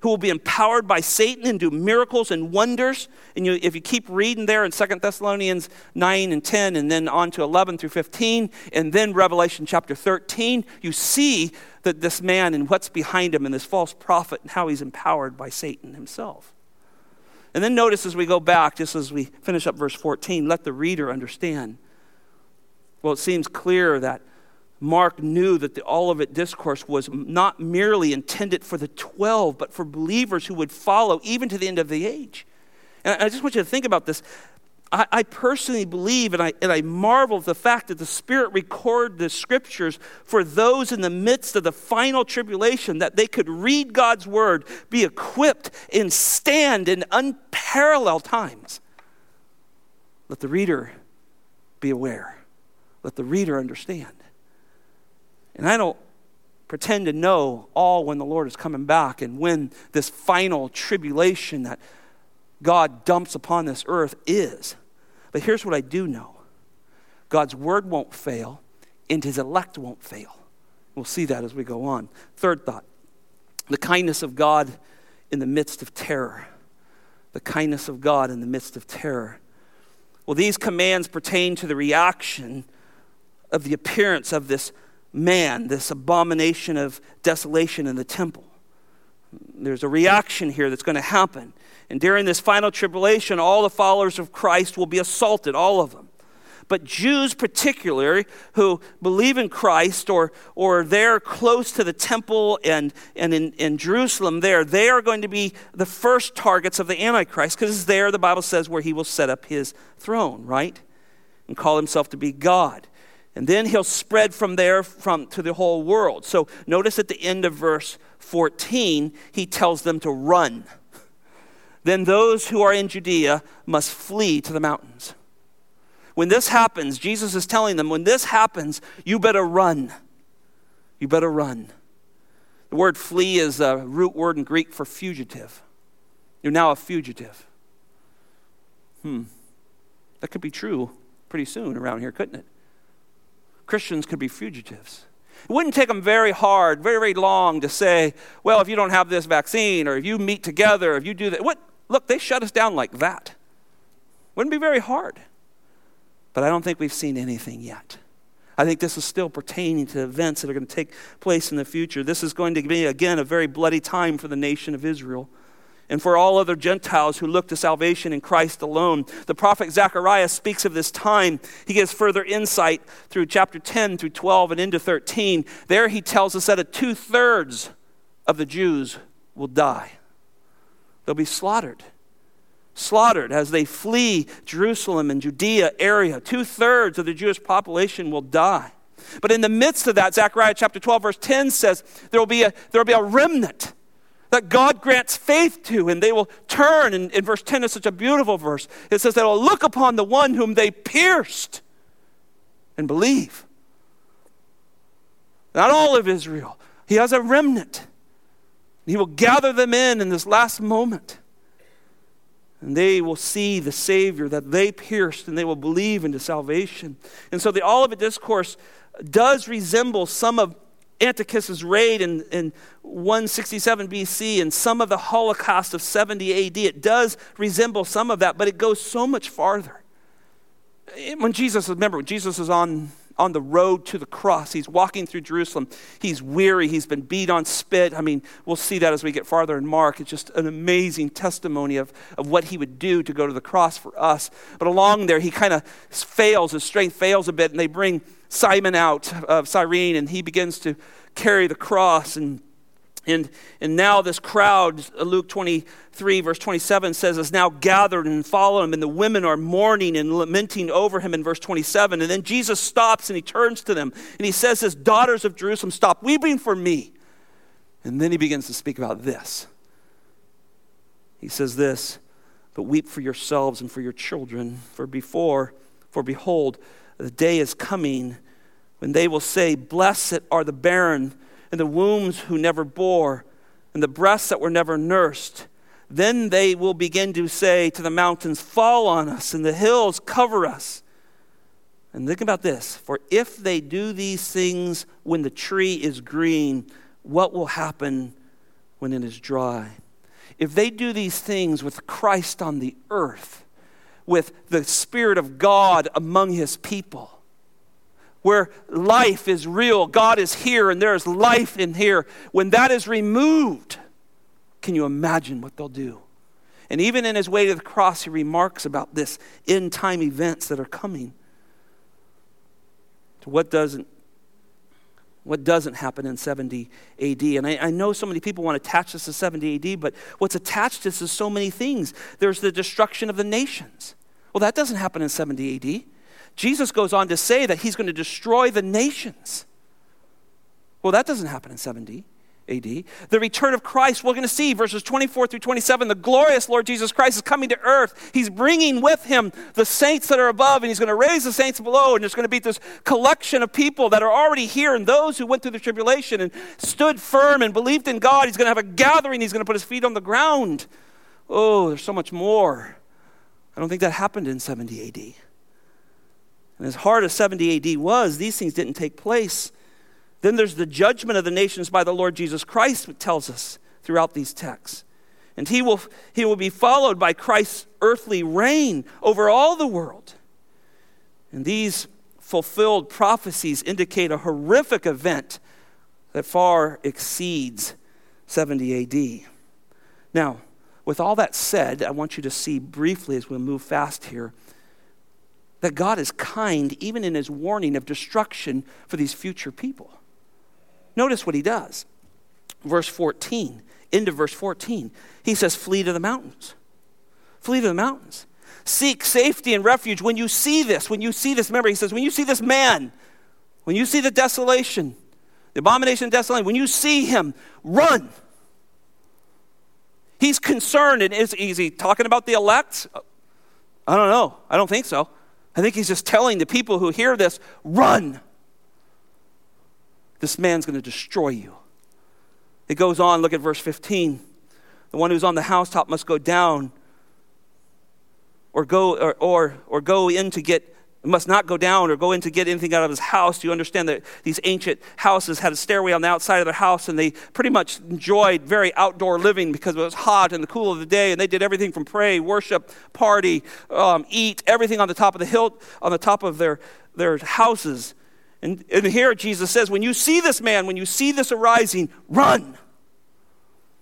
who will be empowered by Satan and do miracles and wonders. And you, if you keep reading there in 2 Thessalonians 9 and 10, and then on to 11 through 15, and then Revelation chapter 13, you see that this man and what's behind him and this false prophet and how he's empowered by Satan himself. And then notice as we go back, just as we finish up verse 14, let the reader understand. Well, it seems clear that Mark knew that the Olivet Discourse was not merely intended for the 12, but for believers who would follow even to the end of the age. And I just want you to think about this. I, I, personally believe and I, and I marvel at the fact that the Spirit recorded the scriptures for those in the midst of the final tribulation, that they could read God's word, be equipped, and stand in unparalleled times. Let the reader be aware, let the reader understand. And I don't pretend to know all when the Lord is coming back and when this final tribulation that God dumps upon this earth is. But here's what I do know God's word won't fail, and his elect won't fail. We'll see that as we go on. Third thought the kindness of God in the midst of terror. The kindness of God in the midst of terror. Well, these commands pertain to the reaction of the appearance of this man, this abomination of desolation in the temple. There's a reaction here that's going to happen. And during this final tribulation, all the followers of Christ will be assaulted, all of them. But Jews, particularly, who believe in Christ or, or they're close to the temple and, and in, in Jerusalem there, they are going to be the first targets of the Antichrist because it's there, the Bible says, where he will set up his throne, right? And call himself to be God. And then he'll spread from there from, to the whole world. So notice at the end of verse 14, he tells them to run. Then those who are in Judea must flee to the mountains. When this happens, Jesus is telling them, when this happens, you better run. You better run. The word flee is a root word in Greek for fugitive. You're now a fugitive. Hmm. That could be true pretty soon around here, couldn't it? Christians could be fugitives. It wouldn't take them very hard, very, very long to say, well, if you don't have this vaccine, or if you meet together, if you do that. What? Look, they shut us down like that. Wouldn't be very hard. But I don't think we've seen anything yet. I think this is still pertaining to events that are going to take place in the future. This is going to be, again, a very bloody time for the nation of Israel and for all other Gentiles who look to salvation in Christ alone. The prophet Zechariah speaks of this time. He gives further insight through chapter 10 through 12 and into 13. There he tells us that a two thirds of the Jews will die, they'll be slaughtered slaughtered as they flee Jerusalem and Judea area. Two thirds of the Jewish population will die. But in the midst of that, Zechariah chapter 12, verse 10 says there will be a, there will be a remnant that God grants faith to, and they will turn. And in verse 10 is such a beautiful verse. It says they will look upon the one whom they pierced and believe. Not all of Israel. He has a remnant. He will gather them in in this last moment and they will see the Savior that they pierced and they will believe into salvation. And so the Olivet Discourse does resemble some of Antiochus's raid in, in 167 BC and some of the Holocaust of 70 AD. It does resemble some of that, but it goes so much farther. When Jesus, remember, when Jesus is on on the road to the cross. He's walking through Jerusalem. He's weary. He's been beat on spit. I mean, we'll see that as we get farther in Mark. It's just an amazing testimony of, of what he would do to go to the cross for us. But along there, he kind of fails. His strength fails a bit, and they bring Simon out of Cyrene, and he begins to carry the cross. And and, and now this crowd, Luke 23, verse 27 says, is now gathered and follow him, and the women are mourning and lamenting over him in verse 27. And then Jesus stops and he turns to them and he says, His daughters of Jerusalem, stop weeping for me. And then he begins to speak about this. He says this, but weep for yourselves and for your children, for before, for behold, the day is coming when they will say, Blessed are the barren and the wombs who never bore, and the breasts that were never nursed. Then they will begin to say to the mountains, Fall on us, and the hills cover us. And think about this for if they do these things when the tree is green, what will happen when it is dry? If they do these things with Christ on the earth, with the Spirit of God among his people, where life is real, God is here, and there is life in here, when that is removed, can you imagine what they'll do? And even in his way to the cross, he remarks about this end time events that are coming. To what doesn't what doesn't happen in 70 AD. And I, I, know so many people want to attach this to 70 AD, but what's attached to this is so many things. There's the destruction of the nations. Well, that doesn't happen in 70 AD. Jesus goes on to say that he's going to destroy the nations. Well, that doesn't happen in 70 AD. The return of Christ, we're going to see verses 24 through 27. The glorious Lord Jesus Christ is coming to earth. He's bringing with him the saints that are above, and he's going to raise the saints below. And there's going to be this collection of people that are already here, and those who went through the tribulation and stood firm and believed in God. He's going to have a gathering. He's going to put his feet on the ground. Oh, there's so much more. I don't think that happened in 70 AD. And as hard as 70 AD was, these things didn't take place. Then there's the judgment of the nations by the Lord Jesus Christ, it tells us throughout these texts. And he will, he will be followed by Christ's earthly reign over all the world. And these fulfilled prophecies indicate a horrific event that far exceeds 70 AD. Now, with all that said, I want you to see briefly as we move fast here that God is kind even in his warning of destruction for these future people. Notice what he does. Verse 14, into verse 14, he says, Flee to the mountains. Flee to the mountains. Seek safety and refuge when you see this. When you see this, remember, he says, when you see this man, when you see the desolation, the abomination of desolation, when you see him, run. He's concerned, and is, is he talking about the elect? I don't know. I don't think so. I think he's just telling the people who hear this, run. This man's going to destroy you. It goes on, look at verse 15. The one who's on the housetop must go down or go or, or, or go in to get must not go down or go in to get anything out of his house. You understand that these ancient houses had a stairway on the outside of their house and they pretty much enjoyed very outdoor living because it was hot in the cool of the day and they did everything from pray, worship, party, um, eat, everything on the top of the hill, on the top of their, their houses. And, and here Jesus says, when you see this man, when you see this arising, run.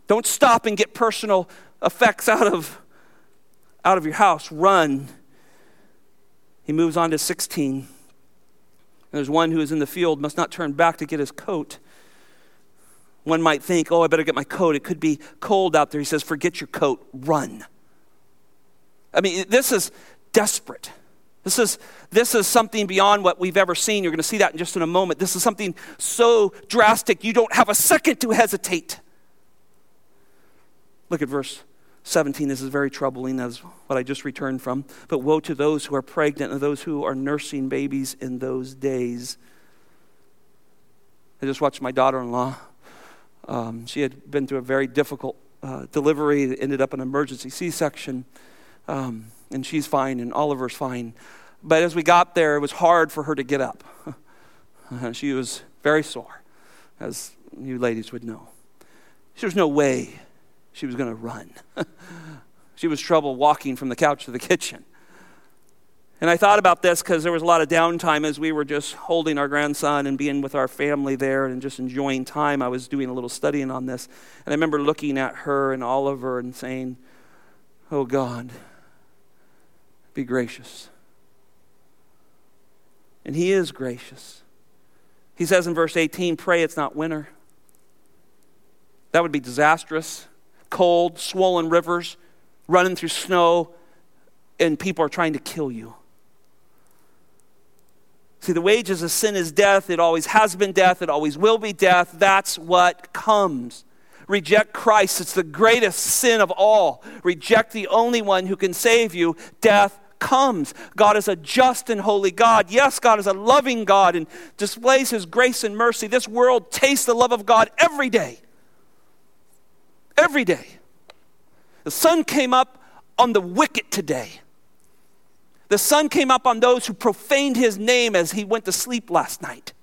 Don't stop and get personal effects out of, out of your house. Run. He moves on to 16. There's one who is in the field, must not turn back to get his coat. One might think, oh, I better get my coat. It could be cold out there. He says, forget your coat, run. I mean, this is desperate. This is, this is something beyond what we've ever seen. You're going to see that in just in a moment. This is something so drastic, you don't have a second to hesitate. Look at verse 17. This is very troubling, as what I just returned from. But woe to those who are pregnant and those who are nursing babies in those days. I just watched my daughter in law. Um, she had been through a very difficult uh, delivery, it ended up an emergency C section. Um, and she's fine, and Oliver's fine. But as we got there, it was hard for her to get up. she was very sore, as you ladies would know. There was no way she was going to run. she was trouble walking from the couch to the kitchen. And I thought about this because there was a lot of downtime as we were just holding our grandson and being with our family there and just enjoying time. I was doing a little studying on this. And I remember looking at her and Oliver and saying, Oh God, be gracious. And He is gracious. He says in verse 18, Pray it's not winter. That would be disastrous. Cold, swollen rivers, running through snow, and people are trying to kill you. See, the wages of sin is death. It always has been death. It always will be death. That's what comes. Reject Christ. It's the greatest sin of all. Reject the only one who can save you. Death comes. God is a just and holy God. Yes, God is a loving God and displays his grace and mercy. This world tastes the love of God every day. Every day. The sun came up on the wicked today. The sun came up on those who profaned his name as he went to sleep last night.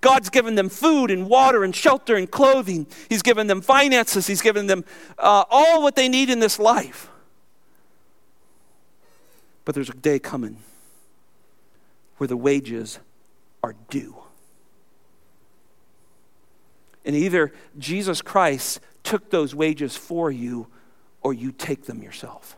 God's given them food and water and shelter and clothing. He's given them finances. He's given them uh, all what they need in this life. But there's a day coming where the wages are due. And either Jesus Christ took those wages for you or you take them yourself.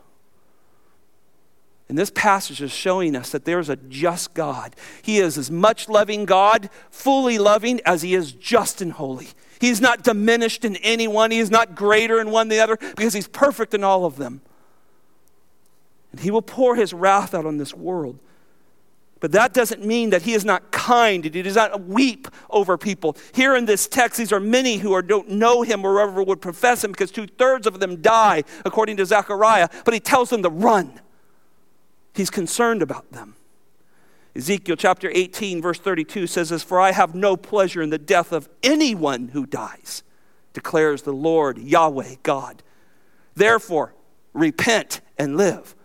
And this passage is showing us that there's a just God. He is as much loving God, fully loving, as he is just and holy. He is not diminished in anyone. He is not greater in one than the other because he's perfect in all of them. And he will pour his wrath out on this world. But that doesn't mean that he is not kind he does not weep over people. Here in this text, these are many who are, don't know him or ever would profess him because two thirds of them die, according to Zechariah. But he tells them to run. He's concerned about them. Ezekiel chapter 18, verse 32 says this For I have no pleasure in the death of anyone who dies, declares the Lord Yahweh God. Therefore, repent and live.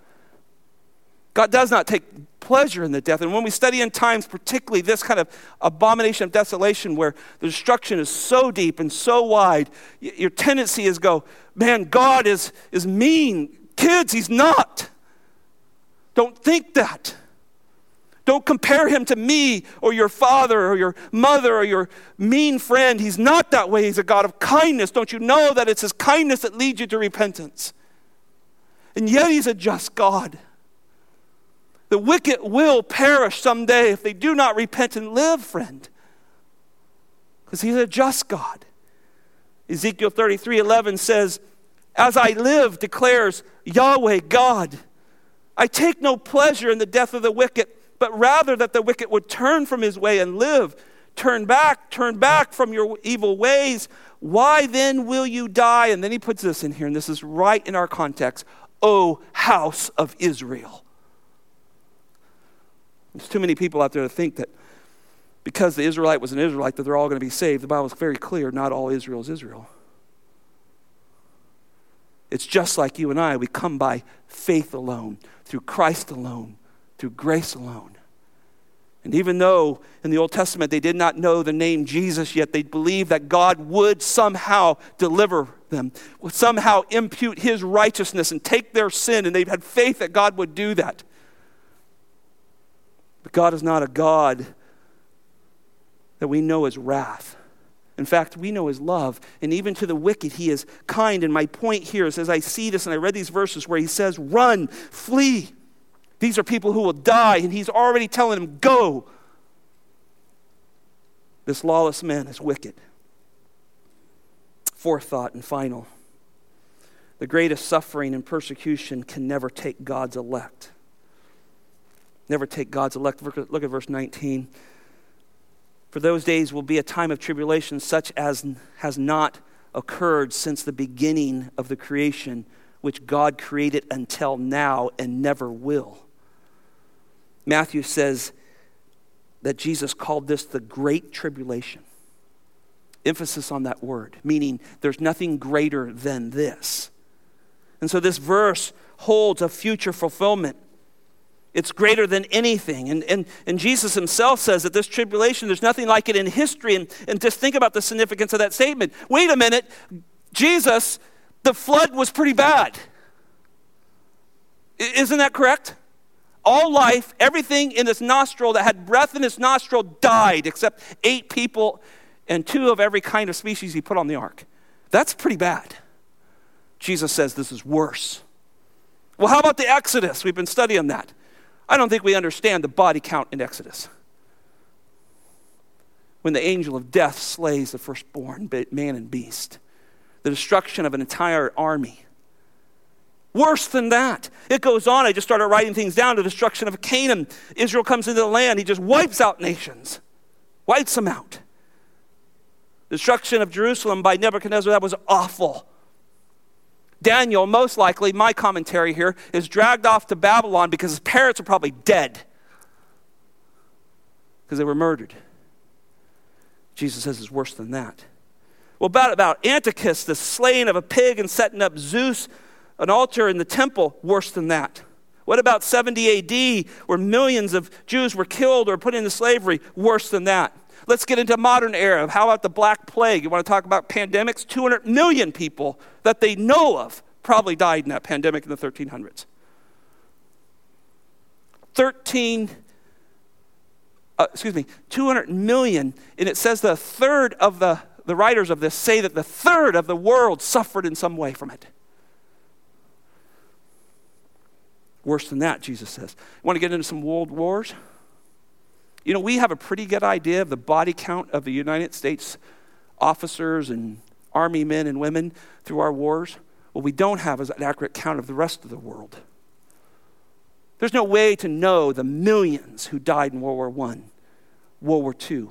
God does not take pleasure in the death. And when we study in times, particularly this kind of abomination of desolation where the destruction is so deep and so wide, your tendency is go, man, God is, is mean. Kids, he's not. Don't think that. Don't compare him to me or your father or your mother or your mean friend. He's not that way. He's a God of kindness. Don't you know that it's his kindness that leads you to repentance? And yet he's a just God. The wicked will perish someday if they do not repent and live, friend. Because he's a just God. Ezekiel 33 11 says, As I live, declares Yahweh God, I take no pleasure in the death of the wicked, but rather that the wicked would turn from his way and live. Turn back, turn back from your evil ways. Why then will you die? And then he puts this in here, and this is right in our context. O house of Israel. There's too many people out there to think that because the Israelite was an Israelite that they're all going to be saved. The Bible is very clear not all Israel is Israel. It's just like you and I. We come by faith alone, through Christ alone, through grace alone. And even though in the Old Testament they did not know the name Jesus yet, they believed that God would somehow deliver them, would somehow impute his righteousness and take their sin, and they had faith that God would do that. But God is not a God that we know as wrath. In fact, we know his love. And even to the wicked, he is kind. And my point here is as I see this and I read these verses where he says, run, flee. These are people who will die, and he's already telling them, Go. This lawless man is wicked. Fourth thought and final the greatest suffering and persecution can never take God's elect. Never take God's elect. Look at verse 19. For those days will be a time of tribulation such as has not occurred since the beginning of the creation, which God created until now and never will. Matthew says that Jesus called this the Great Tribulation. Emphasis on that word, meaning there's nothing greater than this. And so this verse holds a future fulfillment. It's greater than anything. And, and, and Jesus himself says that this tribulation, there's nothing like it in history. And, and just think about the significance of that statement. Wait a minute, Jesus, the flood was pretty bad. Isn't that correct? all life, everything in its nostril that had breath in its nostril died, except eight people and two of every kind of species he put on the ark. That's pretty bad. Jesus says this is worse. Well, how about the Exodus? We've been studying that. I don't think we understand the body count in Exodus. When the angel of death slays the firstborn man and beast, the destruction of an entire army Worse than that. It goes on. I just started writing things down. The destruction of Canaan. Israel comes into the land. He just wipes out nations, wipes them out. Destruction of Jerusalem by Nebuchadnezzar, that was awful. Daniel, most likely, my commentary here, is dragged off to Babylon because his parents are probably dead because they were murdered. Jesus says it's worse than that. Well, about, about Antiochus, the slaying of a pig and setting up Zeus an altar in the temple, worse than that. What about 70 AD, where millions of Jews were killed or put into slavery? Worse than that. Let's get into modern era. How about the Black Plague? You want to talk about pandemics? 200 million people that they know of probably died in that pandemic in the 1300s. 13, uh, excuse me, 200 million. And it says the third of the, the writers of this say that the third of the world suffered in some way from it. Worse than that, Jesus says. Want to get into some world wars? You know, we have a pretty good idea of the body count of the United States officers and army men and women through our wars. What we don't have is an accurate count of the rest of the world. There's no way to know the millions who died in World War I, World War II.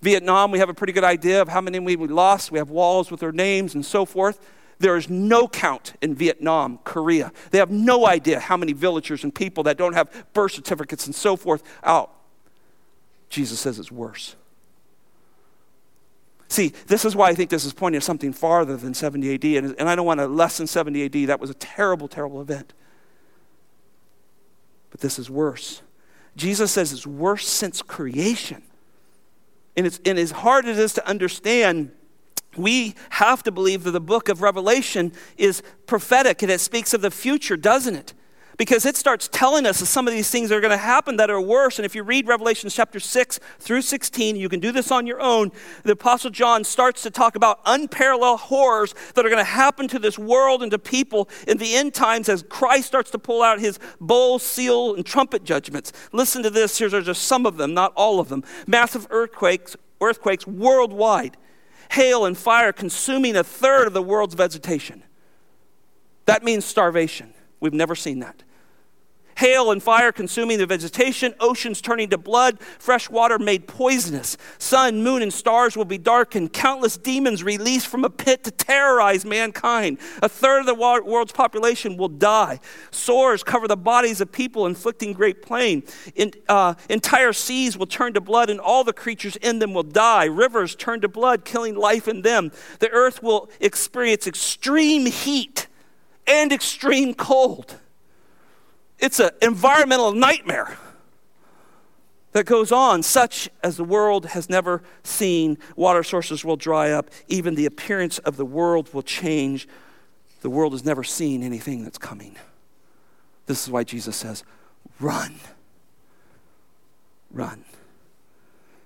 Vietnam, we have a pretty good idea of how many we lost. We have walls with their names and so forth. There is no count in Vietnam, Korea. They have no idea how many villagers and people that don't have birth certificates and so forth out. Jesus says it's worse. See, this is why I think this is pointing to something farther than 70 AD, and, and I don't want to lessen 70 AD. That was a terrible, terrible event. But this is worse. Jesus says it's worse since creation. And, it's, and as hard as it is to understand, we have to believe that the book of Revelation is prophetic and it speaks of the future, doesn't it? Because it starts telling us that some of these things are going to happen that are worse. And if you read Revelation chapter 6 through 16, you can do this on your own. The Apostle John starts to talk about unparalleled horrors that are going to happen to this world and to people in the end times as Christ starts to pull out his bowl, seal, and trumpet judgments. Listen to this. Here's just some of them, not all of them. Massive earthquakes, earthquakes worldwide, hail and fire consuming a third of the world's vegetation. That means starvation. We've never seen that hail and fire consuming the vegetation, oceans turning to blood, fresh water made poisonous. Sun, moon, and stars will be darkened, countless demons released from a pit to terrorize mankind. A third of the world's population will die. Sores cover the bodies of people, inflicting great pain. In, uh, entire seas will turn to blood, and all the creatures in them will die. Rivers turn to blood, killing life in them. The earth will experience extreme heat and extreme cold. It's an environmental nightmare that goes on, such as the world has never seen. Water sources will dry up. Even the appearance of the world will change. The world has never seen anything that's coming. This is why Jesus says, run. Run.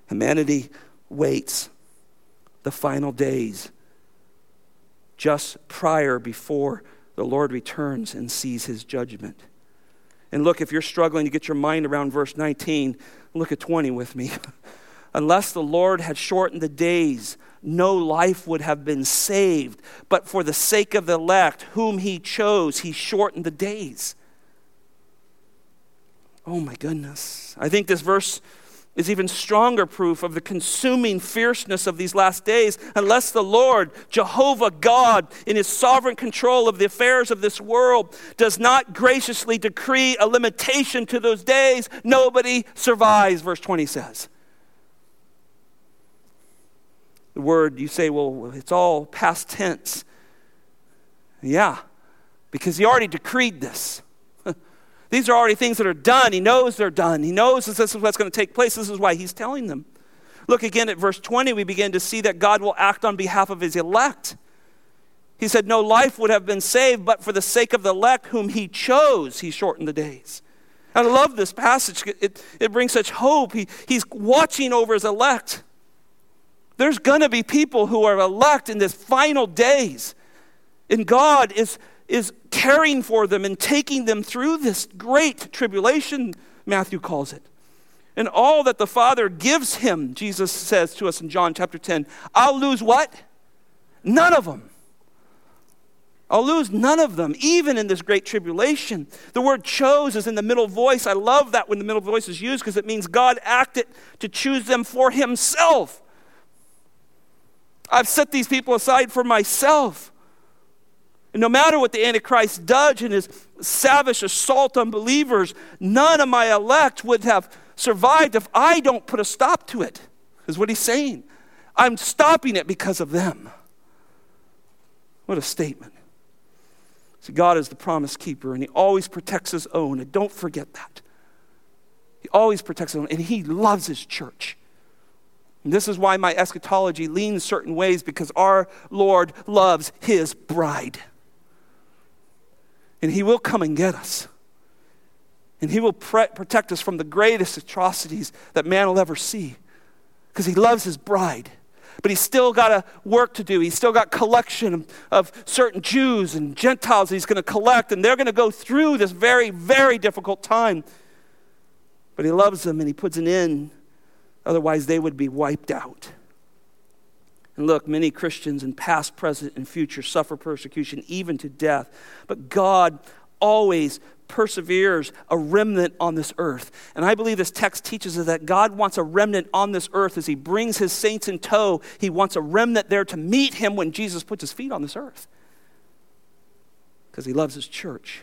Humanity waits the final days just prior before the Lord returns and sees his judgment. And look, if you're struggling to get your mind around verse 19, look at 20 with me. Unless the Lord had shortened the days, no life would have been saved. But for the sake of the elect, whom he chose, he shortened the days. Oh my goodness. I think this verse is even stronger proof of the consuming fierceness of these last days. Unless the Lord, Jehovah God, in his sovereign control of the affairs of this world, does not graciously decree a limitation to those days, nobody survives, verse 20 says. The word, you say, well, it's all past tense. Yeah, because he already decreed this. These are already things that are done. He knows they're done. He knows this is what's going to take place. This is why he's telling them. Look again at verse 20. We begin to see that God will act on behalf of his elect. He said, No life would have been saved, but for the sake of the elect whom he chose, he shortened the days. I love this passage. It, it brings such hope. He, he's watching over his elect. There's going to be people who are elect in this final days. And God is is caring for them and taking them through this great tribulation, Matthew calls it. And all that the Father gives him, Jesus says to us in John chapter 10, I'll lose what? None of them. I'll lose none of them, even in this great tribulation. The word chose is in the middle voice. I love that when the middle voice is used because it means God acted to choose them for himself. I've set these people aside for myself. No matter what the Antichrist does in his savage assault on believers, none of my elect would have survived if I don't put a stop to it, is what he's saying. I'm stopping it because of them. What a statement. See, God is the promise keeper, and he always protects his own, and don't forget that. He always protects his own, and he loves his church. And this is why my eschatology leans certain ways, because our Lord loves his bride. And He will come and get us. And He will pre- protect us from the greatest atrocities that man will ever see because He loves His bride. But He's still got a work to do. He's still got collection of certain Jews and Gentiles He's going to collect, and they're going to go through this very, very difficult time. But He loves them and He puts an end, otherwise, they would be wiped out. And look, many Christians in past, present, and future suffer persecution, even to death. But God always perseveres a remnant on this earth. And I believe this text teaches us that God wants a remnant on this earth as He brings His saints in tow. He wants a remnant there to meet Him when Jesus puts His feet on this earth. Because He loves His church.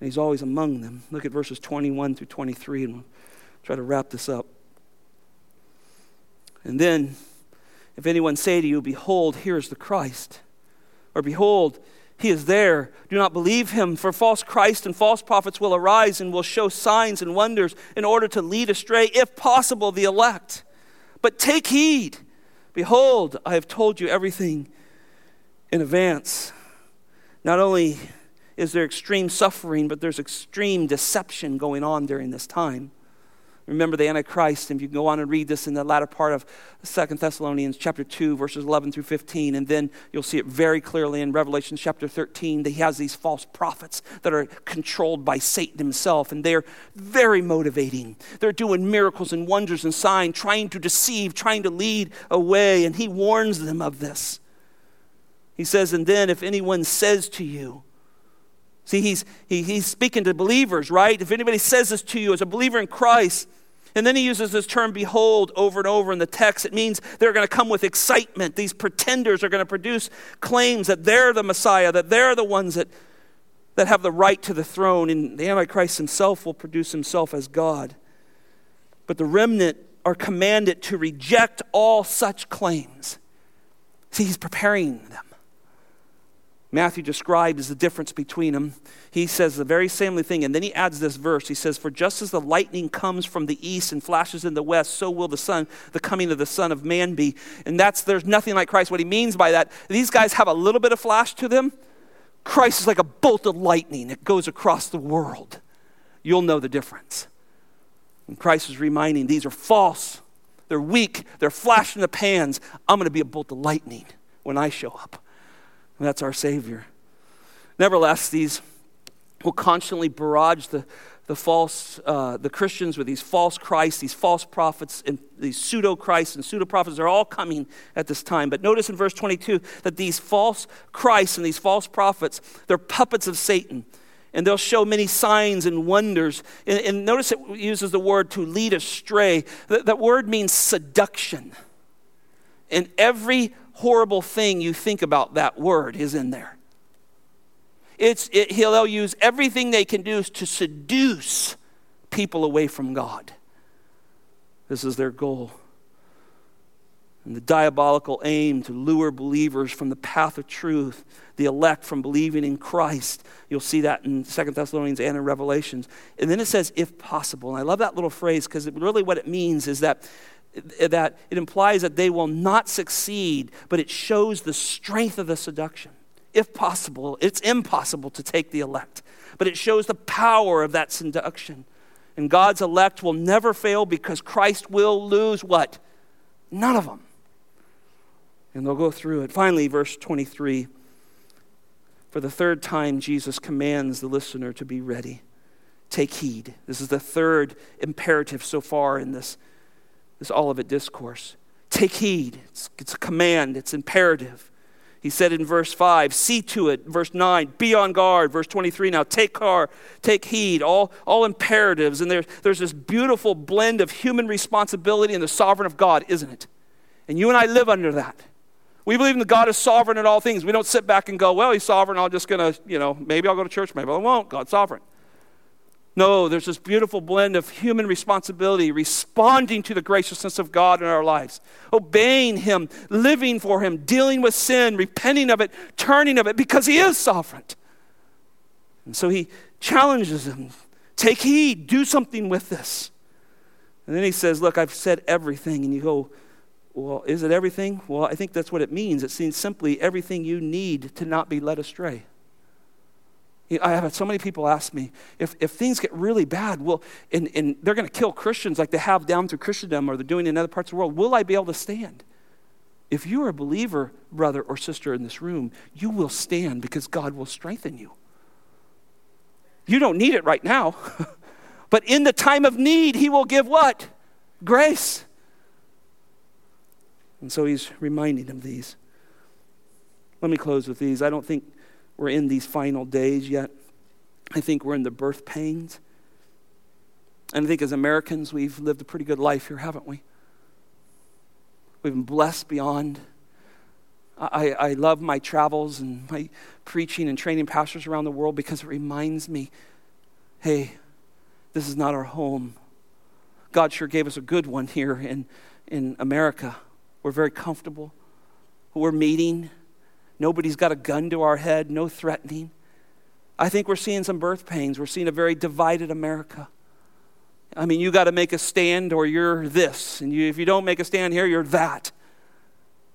And He's always among them. Look at verses 21 through 23, and we'll try to wrap this up. And then if anyone say to you, Behold, here is the Christ, or Behold, he is there. Do not believe him, for false Christ and false prophets will arise and will show signs and wonders in order to lead astray, if possible, the elect. But take heed. Behold, I have told you everything in advance. Not only is there extreme suffering, but there's extreme deception going on during this time. Remember the Antichrist, and you go on and read this in the latter part of Second Thessalonians chapter 2, verses 11 through 15, and then you'll see it very clearly in Revelation chapter 13 that he has these false prophets that are controlled by Satan himself, and they're very motivating. They're doing miracles and wonders and signs, trying to deceive, trying to lead away, and he warns them of this. He says, And then if anyone says to you, See, he's, he, he's speaking to believers, right? If anybody says this to you as a believer in Christ, and then he uses this term, behold, over and over in the text. It means they're going to come with excitement. These pretenders are going to produce claims that they're the Messiah, that they're the ones that, that have the right to the throne. And the Antichrist himself will produce himself as God. But the remnant are commanded to reject all such claims. See, he's preparing them. Matthew describes the difference between them. He says the very same thing, and then he adds this verse. He says, For just as the lightning comes from the east and flashes in the west, so will the Son, the coming of the Son of Man be. And that's there's nothing like Christ. What he means by that, these guys have a little bit of flash to them. Christ is like a bolt of lightning that goes across the world. You'll know the difference. And Christ is reminding these are false. They're weak. They're flash in the pans. I'm going to be a bolt of lightning when I show up. And that's our Savior. Nevertheless, these will constantly barrage the, the false, uh, the Christians with these false Christs, these false prophets, and these pseudo Christs and pseudo prophets are all coming at this time. But notice in verse 22 that these false Christs and these false prophets, they're puppets of Satan. And they'll show many signs and wonders. And, and notice it uses the word to lead astray. That, that word means seduction. And every horrible thing you think about that word is in there. It's, it, he'll use everything they can do to seduce people away from God. This is their goal. And the diabolical aim to lure believers from the path of truth, the elect from believing in Christ. You'll see that in Second Thessalonians and in Revelations. And then it says, if possible. And I love that little phrase because really what it means is that that it implies that they will not succeed, but it shows the strength of the seduction. If possible, it's impossible to take the elect, but it shows the power of that seduction. And God's elect will never fail because Christ will lose what? None of them. And they'll go through it. Finally, verse 23 for the third time, Jesus commands the listener to be ready. Take heed. This is the third imperative so far in this this Olivet discourse. Take heed. It's, it's a command, it's imperative. He said in verse 5, see to it. Verse 9, be on guard. Verse 23, now take car, take heed. All, all imperatives. And there, there's this beautiful blend of human responsibility and the sovereign of God, isn't it? And you and I live under that. We believe in the God is sovereign in all things. We don't sit back and go, well, he's sovereign. I'm just going to, you know, maybe I'll go to church, maybe I won't. God's sovereign. No, there's this beautiful blend of human responsibility, responding to the graciousness of God in our lives, obeying Him, living for Him, dealing with sin, repenting of it, turning of it, because He is sovereign. And so He challenges them take heed, do something with this. And then He says, Look, I've said everything. And you go, Well, is it everything? Well, I think that's what it means. It means simply everything you need to not be led astray. I have had so many people ask me if, if things get really bad, will and, and they're going to kill Christians like they have down through Christendom or they're doing in other parts of the world, will I be able to stand? If you are a believer, brother or sister in this room, you will stand because God will strengthen you. You don't need it right now, but in the time of need, He will give what? Grace. And so He's reminding them these. Let me close with these. I don't think we're in these final days yet. I think we're in the birth pains. And I think as Americans, we've lived a pretty good life here, haven't we? We've been blessed beyond. I, I love my travels and my preaching and training pastors around the world because it reminds me hey, this is not our home. God sure gave us a good one here in, in America. We're very comfortable. We're meeting. Nobody's got a gun to our head, no threatening. I think we're seeing some birth pains. We're seeing a very divided America. I mean, you got to make a stand or you're this. And you, if you don't make a stand here, you're that.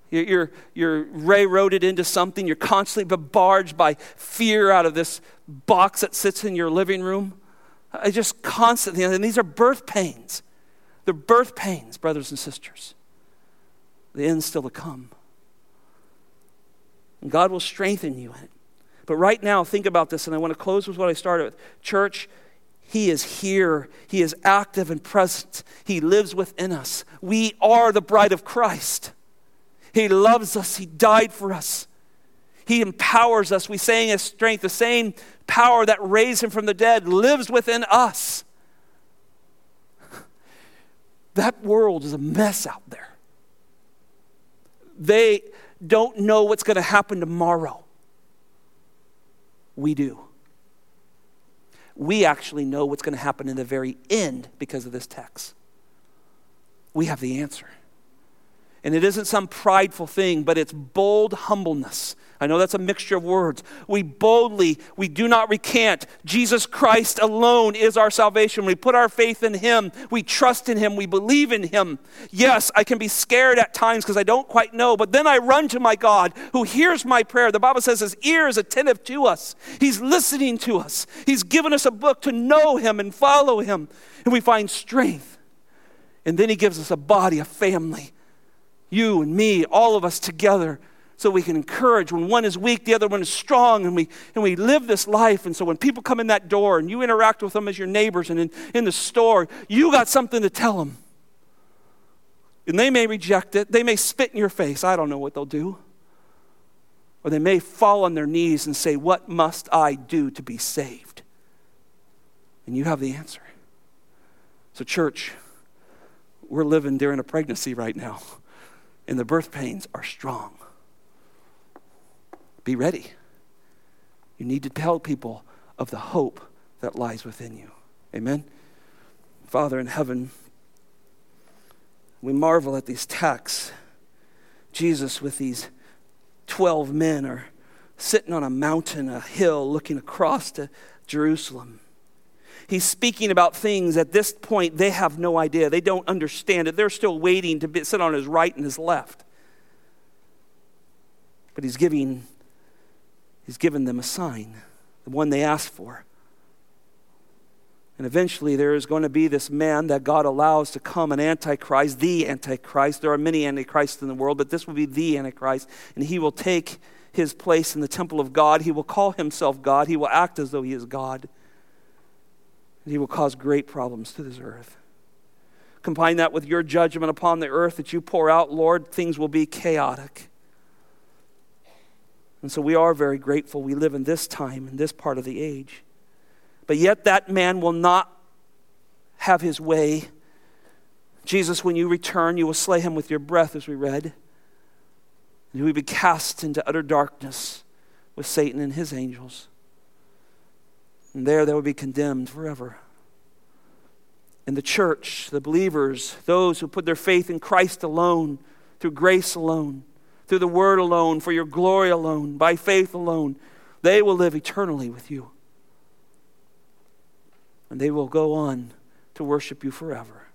You're, you're railroaded into something. You're constantly barged by fear out of this box that sits in your living room. I just constantly, and these are birth pains. They're birth pains, brothers and sisters. The end's still to come. God will strengthen you in it. But right now, think about this, and I want to close with what I started with. Church, He is here. He is active and present. He lives within us. We are the bride of Christ. He loves us. He died for us. He empowers us. We in His strength, the same power that raised Him from the dead lives within us. That world is a mess out there. They don't know what's going to happen tomorrow. We do. We actually know what's going to happen in the very end because of this text. We have the answer. And it isn't some prideful thing, but it's bold humbleness. I know that's a mixture of words. We boldly, we do not recant. Jesus Christ alone is our salvation. We put our faith in Him. We trust in Him. We believe in Him. Yes, I can be scared at times because I don't quite know, but then I run to my God who hears my prayer. The Bible says His ear is attentive to us, He's listening to us. He's given us a book to know Him and follow Him, and we find strength. And then He gives us a body, a family you and me, all of us together, so we can encourage. When one is weak, the other one is strong, and we, and we live this life. And so when people come in that door and you interact with them as your neighbors and in, in the store, you got something to tell them. And they may reject it, they may spit in your face. I don't know what they'll do. Or they may fall on their knees and say, What must I do to be saved? And you have the answer. So, church, we're living during a pregnancy right now and the birth pains are strong. Be ready. You need to tell people of the hope that lies within you. Amen. Father in heaven, we marvel at these texts. Jesus with these 12 men are sitting on a mountain, a hill, looking across to Jerusalem. He's speaking about things at this point they have no idea. They don't understand it. They're still waiting to be, sit on his right and his left. But he's giving, he's given them a sign, the one they asked for. And eventually, there is going to be this man that God allows to come, an Antichrist, the Antichrist. There are many Antichrists in the world, but this will be the Antichrist. And he will take his place in the temple of God. He will call himself God. He will act as though he is God and he will cause great problems to this earth. Combine that with your judgment upon the earth that you pour out, Lord, things will be chaotic. And so we are very grateful we live in this time, in this part of the age. But yet that man will not have his way. Jesus, when you return, you will slay him with your breath, as we read. And he will be cast into utter darkness with Satan and his angels. And there they will be condemned forever. And the church, the believers, those who put their faith in Christ alone, through grace alone, through the word alone, for your glory alone, by faith alone, they will live eternally with you. And they will go on to worship you forever.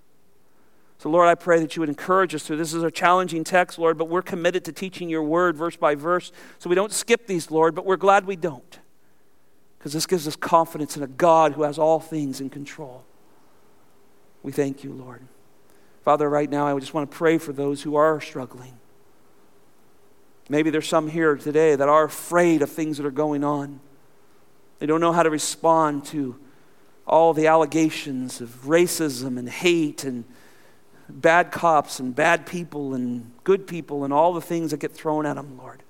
So, Lord, I pray that you would encourage us through this. is a challenging text, Lord, but we're committed to teaching your word verse by verse. So we don't skip these, Lord, but we're glad we don't because this gives us confidence in a God who has all things in control. We thank you, Lord. Father, right now, I just want to pray for those who are struggling. Maybe there's some here today that are afraid of things that are going on. They don't know how to respond to all the allegations of racism and hate and bad cops and bad people and good people and all the things that get thrown at them, Lord.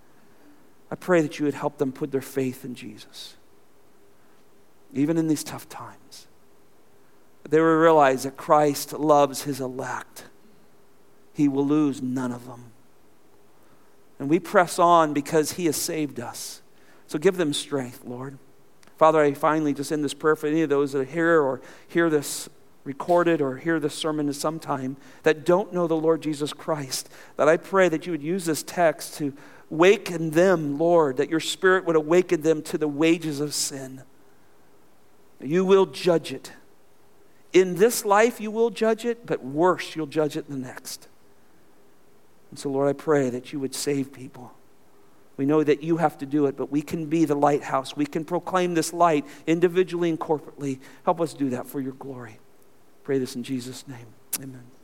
I pray that you would help them put their faith in Jesus even in these tough times. They will realize that Christ loves his elect. He will lose none of them. And we press on because he has saved us. So give them strength, Lord. Father, I finally just end this prayer for any of those that are here or hear this recorded or hear this sermon at some time that don't know the Lord Jesus Christ, that I pray that you would use this text to waken them, Lord, that your spirit would awaken them to the wages of sin. You will judge it. In this life, you will judge it, but worse, you'll judge it in the next. And so, Lord, I pray that you would save people. We know that you have to do it, but we can be the lighthouse. We can proclaim this light individually and corporately. Help us do that for your glory. Pray this in Jesus' name. Amen.